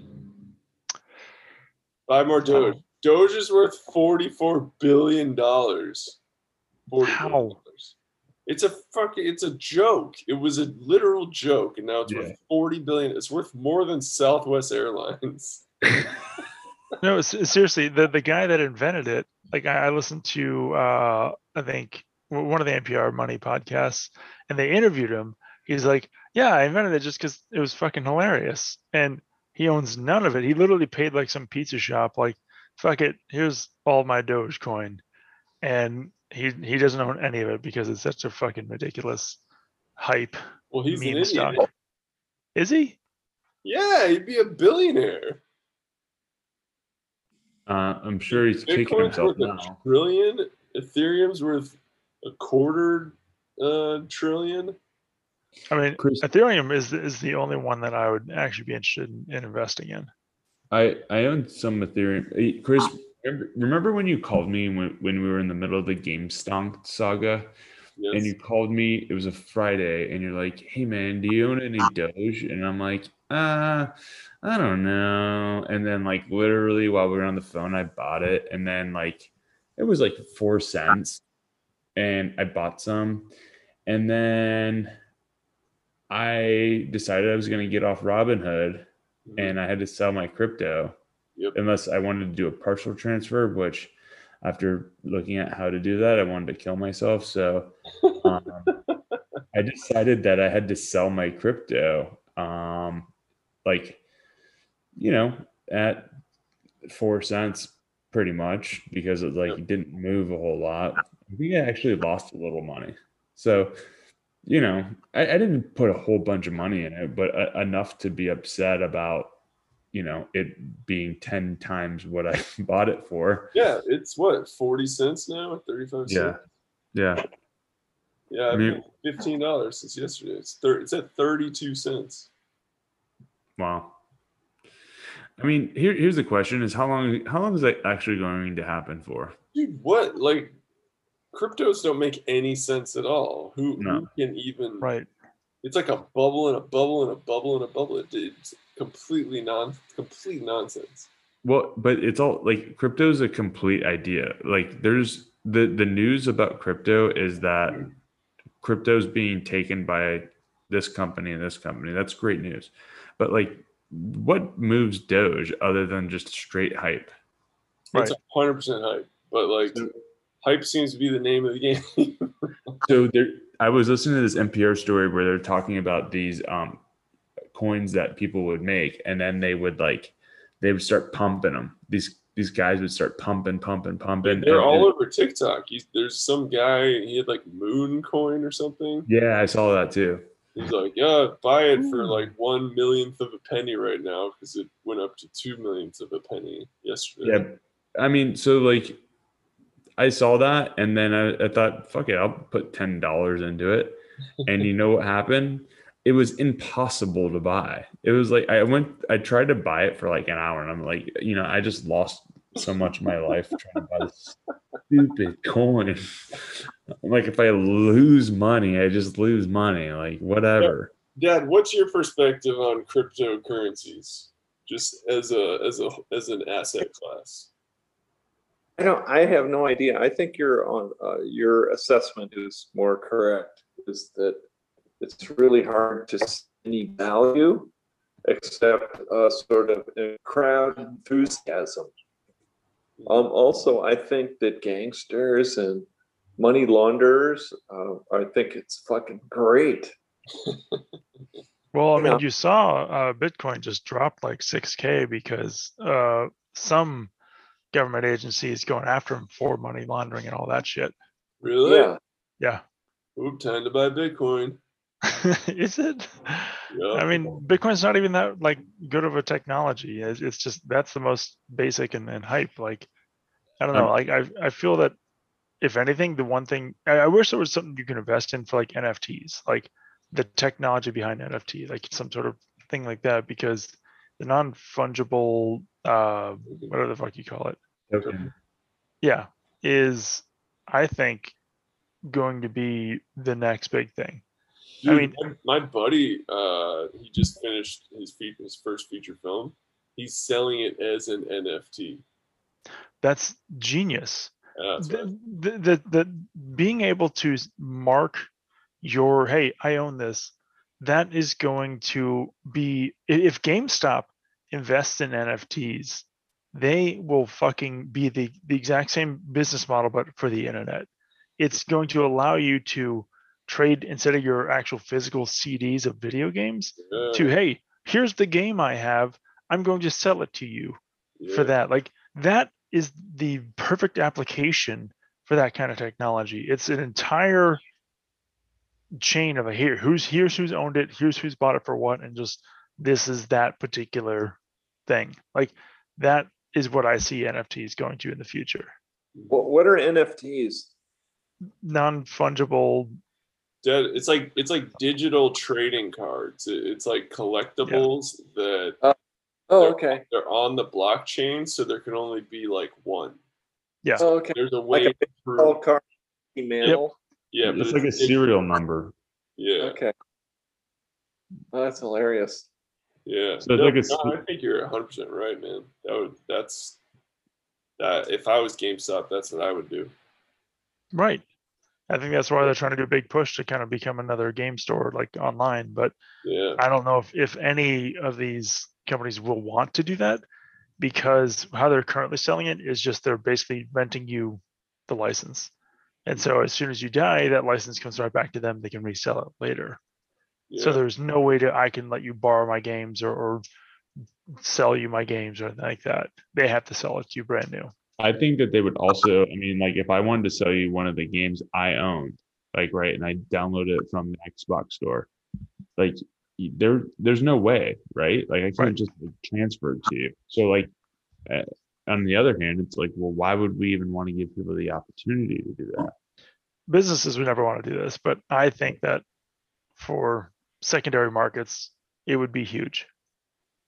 Buy more Doge. Doge is worth forty-four billion dollars. How? It's a fucking it's a joke. It was a literal joke, and now it's Yeah. worth 40 billion. It's worth more than Southwest Airlines. No, seriously, the the guy that invented it, like I, I listened to, uh, I think one of the NPR Money podcasts, and they interviewed him. He's like, "Yeah, I invented it just because it was fucking hilarious," and he owns none of it. He literally paid like some pizza shop, like, "Fuck it, here's all my Dogecoin," and he he doesn't own any of it because it's such a fucking ridiculous hype. Well, he's an idiot. stock. Is he? Yeah, he'd be a billionaire. Uh, I'm sure he's kicking Bitcoin's himself worth a now. trillion. Ethereum's worth a quarter uh, trillion. I mean, Chris, Ethereum is is the only one that I would actually be interested in, in investing in. I I own some Ethereum. Hey, Chris, remember, remember when you called me when when we were in the middle of the GameStonk saga, Yes. and you called me? It was a Friday, and you're like, "Hey man, do you own any Doge?" And I'm like, "Uh, I don't know." And then like literally while we were on the phone, I bought it, and then like it was like four cents, and I bought some, and then I decided I was going to get off Robinhood Mhm. and I had to sell my crypto Yep. unless I wanted to do a partial transfer, which after looking at how to do that, I wanted to kill myself. So um, I decided that I had to sell my crypto, um, like, you know, at four cents pretty much because it like didn't move a whole lot. I actually lost a little money. So, you know, I, I didn't put a whole bunch of money in it, but uh, enough to be upset about, you know, it being 10 times what I bought it for. yeah, it's what, 40 cents now? 35 Yeah. cents? Yeah. Yeah, I mean- $15 since yesterday. It's, thir- it's at 32 cents. Wow. I mean, here, here's the question is how long, how long is that actually going to happen for? Dude, what? Like, cryptos don't make any sense at all. Who, No. who can even. Right. It's like a bubble and a bubble and a bubble and a bubble. It- It's completely non, complete nonsense. Well, but it's all like crypto is a complete idea. Like there's the the news about crypto is that hmm. crypto's being taken by this company and this company. That's great news. But like what moves Doge other than just straight hype? It's Right. a 100% hype. But, like, hype seems to be the name of the game. So there I was listening to this NPR story where they're talking about these um coins that people would make and then they would like they would start pumping them. These these guys would start pumping, pumping, pumping. They're and- all over TikTok. He's, there's some guy, he had like Moon Coin or something. Yeah, I saw that too. He's like, yeah, buy it for hmm. like one millionth of a penny right now because it went up to two millionths of a penny yesterday. Yeah, I mean, so like, I saw that, and then I, I thought, fuck it, I'll put ten dollars into it, and you know what happened? It was impossible to buy. It was like I went, I tried to buy it for like an hour, and I'm like, you know, I just lost so much of my life trying to buy this stupid coin. Like, if I lose money, I just lose money. Like, whatever. Dad, what's your perspective on cryptocurrencies, just as a as a as an asset class? I don't. I have no idea. I think your on uh, your assessment is more correct. Is that it's really hard to see any value except uh, sort of a crowd enthusiasm. Um, also, I think that gangsters and money launderers, uh, I think it's fucking great. Well, I mean, know. you saw uh, Bitcoin just dropped like 6K because uh, some government agencies going after him for money laundering and all that shit. Really? Yeah. Yeah. Oop, time to buy Bitcoin. Is it? Yeah. I mean, Bitcoin's not even that like good of a technology. It's, it's just that's the most basic and, and hype. Like, I don't know. Like, I I feel that if anything, the one thing I, I wish there was something you can invest in for like NFTs, like the technology behind NFT, like some sort of thing like that, because the non fungible, uh, whatever the fuck you call it, Okay. yeah, is I think going to be the next big thing. I mean- my, my buddy, uh, he just finished his fe- his first feature film. He's selling it as an NFT. That's genius. The, the, the, the being able to mark your hey, I own this, that is going to be if GameStop invests in NFTs, they will fucking be the, the exact same business model, but for the internet. It's going to allow you to trade instead of your actual physical CDs of video games to hey, here's the game I have. I'm going to sell it to you yeah. for that. Like that is the perfect application for that kind of technology. It's an entire chain of a here who's here's who's owned it, here's who's bought it for what, and just this is that particular thing. Like that is what I see NFTs going to in the future. What, what are NFTs? Non-fungible. Dead- It's like it's like digital trading cards. It's like collectibles that oh. Oh, They're- okay. they're on the blockchain, so there can only be like one. Yeah. Oh, okay. There's a Like way a through. Card email. Yeah, but it's like a it- serial number. Yeah, Okay. Oh, that's hilarious. yeah. So it's like a no, s- I think you're 100 percent right, man. That would that's that. If I was GameStop, that's what I would do. Right. I think that's why they're trying to do a big push to kind of become another game store like online. But Yeah, I don't know if, if any of these companies will want to do that because how they're currently selling it is just they're basically renting you the license. And so as soon as you die, that license comes right back to them. They can resell it later. yeah. So there's no way to I can let you borrow my games or, or sell you my games or anything like that. They have to sell it to you brand new. I think that they would also, I mean, like if I wanted to sell you one of the games I owned, like right, and I downloaded it from the Xbox store, like there, there's no way, right? Like I can't Right. just like, transfer it to you. So like, uh, on the other hand, it's like, well, why would we even want to give people the opportunity to do that? businesses would never want to do this, but I think that for secondary markets, it would be huge.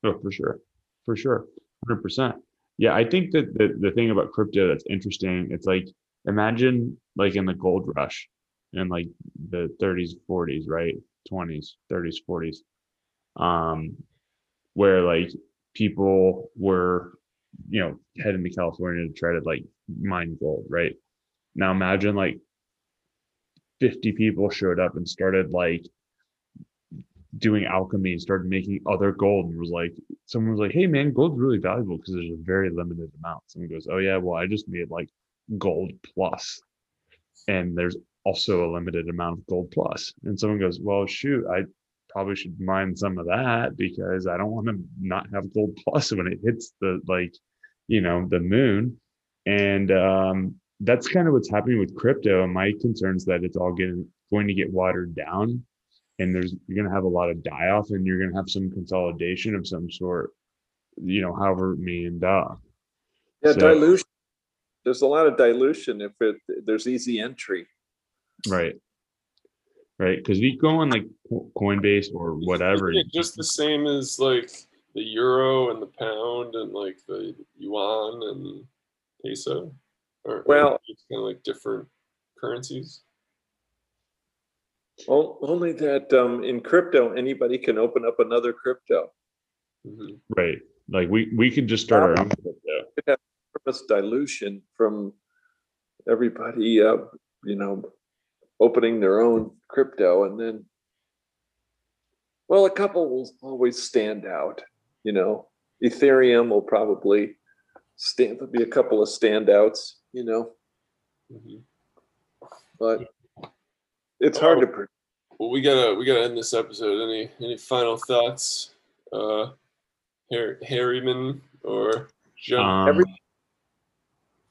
Oh, for sure, for sure, hundred percent. Yeah, I think that the the thing about crypto that's interesting, it's like imagine like in the gold rush in like the 30s, 40s, right, 20s, 30s, 40s, um, where like people were, you know, heading to California to try to like mine gold, right? Now imagine like 50 people showed up and started like doing alchemy and started making other gold and was like someone was like hey man gold's really valuable because there's a very limited amount. Someone goes oh yeah well i just made like gold plus. And there's also a limited amount of gold plus. And someone goes well shoot i probably should mine some of that because i don't want to not have gold plus when it hits the like you know the moon. And um that's kind of what's happening with crypto. My concerns that it's all getting going to get watered down and there's you're going to have a lot of die off and you're going to have some consolidation of some sort you know however it may end up Yeah, So- dilution. There's a lot of dilution if it there's easy entry. right right because if you go on like coinbase or whatever Isn't just the same as like the euro and the pound and like the yuan and peso, or or Well- it's kind of like different currencies. O- Only that um, in crypto, anybody can open up another crypto. Mhm. right like we we could just start our own crypto Purpose dilution from everybody, uh, you know, opening their own crypto, and then, well, a couple will always stand out. You know, Ethereum will probably stand. There'll be a couple of standouts. You know, Mhm. but it's hard to. predict. Well, we gotta we gotta end this episode. Any any final thoughts, uh, Har- Harryman or John? um, Every-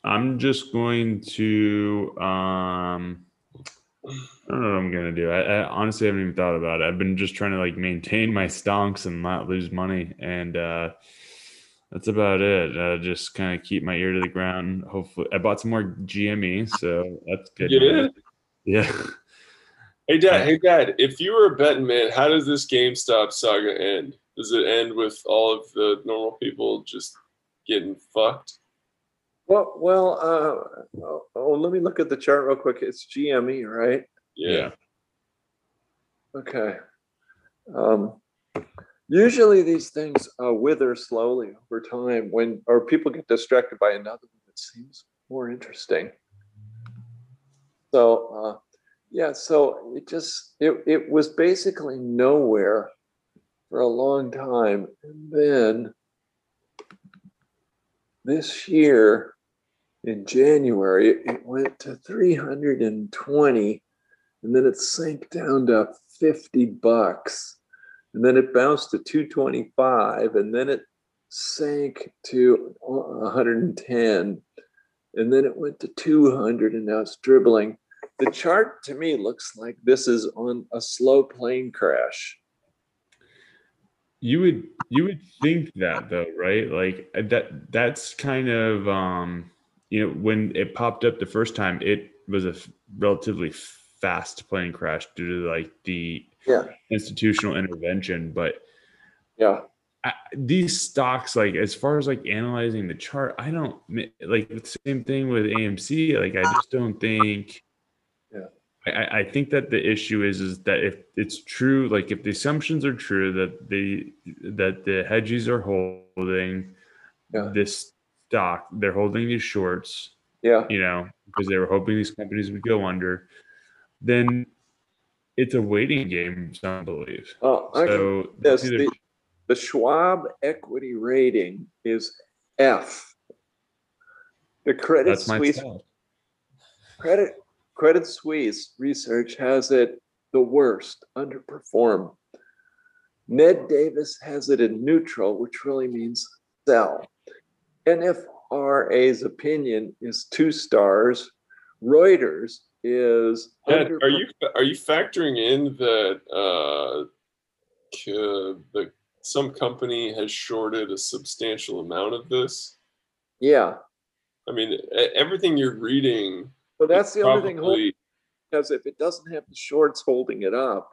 i'm just going to um I don't know what I'm gonna do. I, I honestly haven't even thought about it. I've been just trying to like maintain my stonks and not lose money, and uh, that's about it. Uh, just kind of keep my ear to the ground. Hopefully, I bought some more GME, so that's good. You did? Yeah. Hey dad, hey dad, if you were a betting man, how does this GameStop saga end? Does it end with all of the normal people just getting fucked? Well, well, uh, oh, oh, let me look at the chart real quick. It's GME, right? Yeah. Okay. Um, usually these things uh, wither slowly over time when, or people get distracted by another one that seems more interesting. So, uh, yeah, so it just it it was basically nowhere for a long time, and then this year in January it went to 320 and then it sank down to 50 bucks. And then it bounced to 225 and then it sank to 110 and then it went to 200 and now it's dribbling the chart to me looks like this is on a slow plane crash You would you would think that though, right? Like uh, that that's kind of um you know when it popped up the first time, it was a relatively fast plane crash due to like the yeah institutional intervention, but yeah I, these stocks like as far as like analyzing the chart i don't like the same thing with amc like i just don't think. I, I- think that the issue is is that if it's true like if the assumptions are true that the that the hedges are holding Yeah. this stock they're holding these shorts yeah you know because they were hoping these companies would go under then it's a waiting game some believe oh I so Yes, the, the Schwab equity rating is F. The Credit Suisse. Credit Credit Suisse research has it the worst, underperform. Ned Davis has it in neutral, which really means sell. NFRA's opinion is two stars. Reuters is Ed, underper- are you are you factoring in that uh, the some company has shorted a substantial amount of this? yeah. I mean, everything you're reading. But that's is the only thing holding because if it doesn't have the shorts holding it up,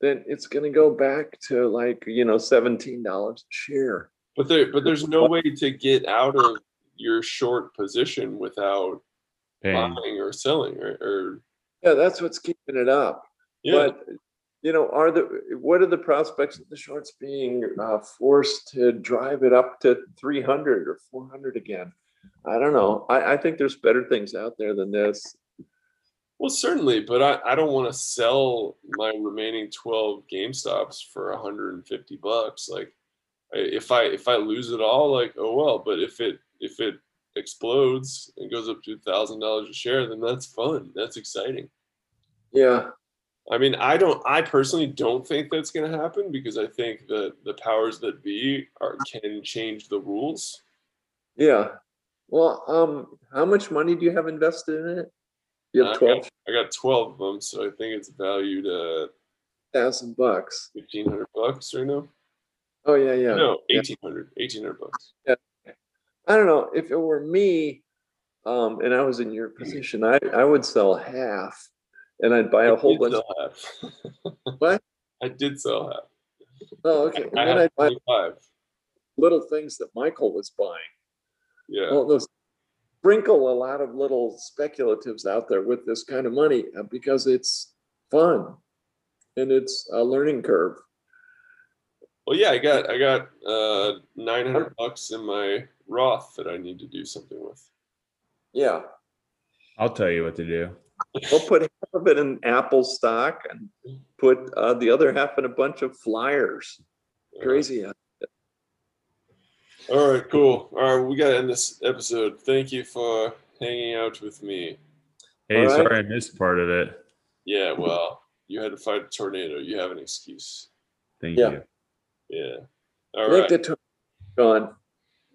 then it's going to go back to like you know seventeen dollars a share. But there, but there's no way to get out of your short position without Paying. buying or selling, or, or Yeah, that's what's keeping it up. yeah. But you know, are the what are the prospects of the shorts being uh, forced to drive it up to three hundred or four hundred again? I don't know. I, I think there's better things out there than this. Well, certainly, but I, I don't want to sell my remaining 12 GameStops for 150 bucks. Like if I if I lose it all, like oh well, but if it if it explodes and goes up to a thousand dollars a share, then that's fun. That's exciting. Yeah, I mean, I don't I personally don't think that's gonna happen because I think that the powers that be are can change the rules. yeah. Well, um, how much money do you have invested in it? You have got- twelve I got 12 of them, so I think it's valued at thousand bucks. 1500 bucks right now. Oh yeah, yeah. No, yeah. 1800, 1800 bucks. I don't know if it were me, um, and I was in your position, I, I would sell half, and I'd buy a I whole bunch. sell half. What? I did sell half. Oh, okay. And I then I'd buy 25. little things that Michael was buying. Yeah. Well, those sprinkle a lot of little speculatives out there with this kind of money uh, because it's fun and it's a learning curve. Well, yeah, I got I got uh 900 bucks in my Roth that I need to do something with. Yeah, I'll tell you what to do. we'll put half of it in Apple stock and put uh, the other half in a bunch of flyers. Yeah. Crazy. huh? All right, cool. All right, we got to end this episode. Thank you for hanging out with me. Hey, All right. sorry I missed part of it. Yeah, well, you had to fight a tornado. You have an excuse. Thank Yeah. you. Yeah. I All think right. the to- gone.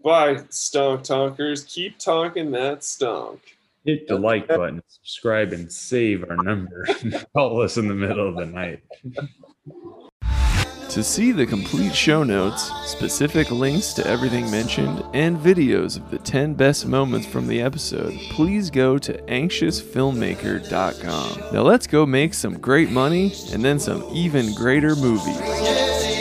Bye, stonk tonkers. Keep talking that stonk. Hit the like button, subscribe, and save our number. Call us in the middle of the night. To see the complete show notes, specific links to everything mentioned, and videos of the 10 best moments from the episode, please go to anxiousfilmmaker.com. Now let's go make some great money and then some even greater movies.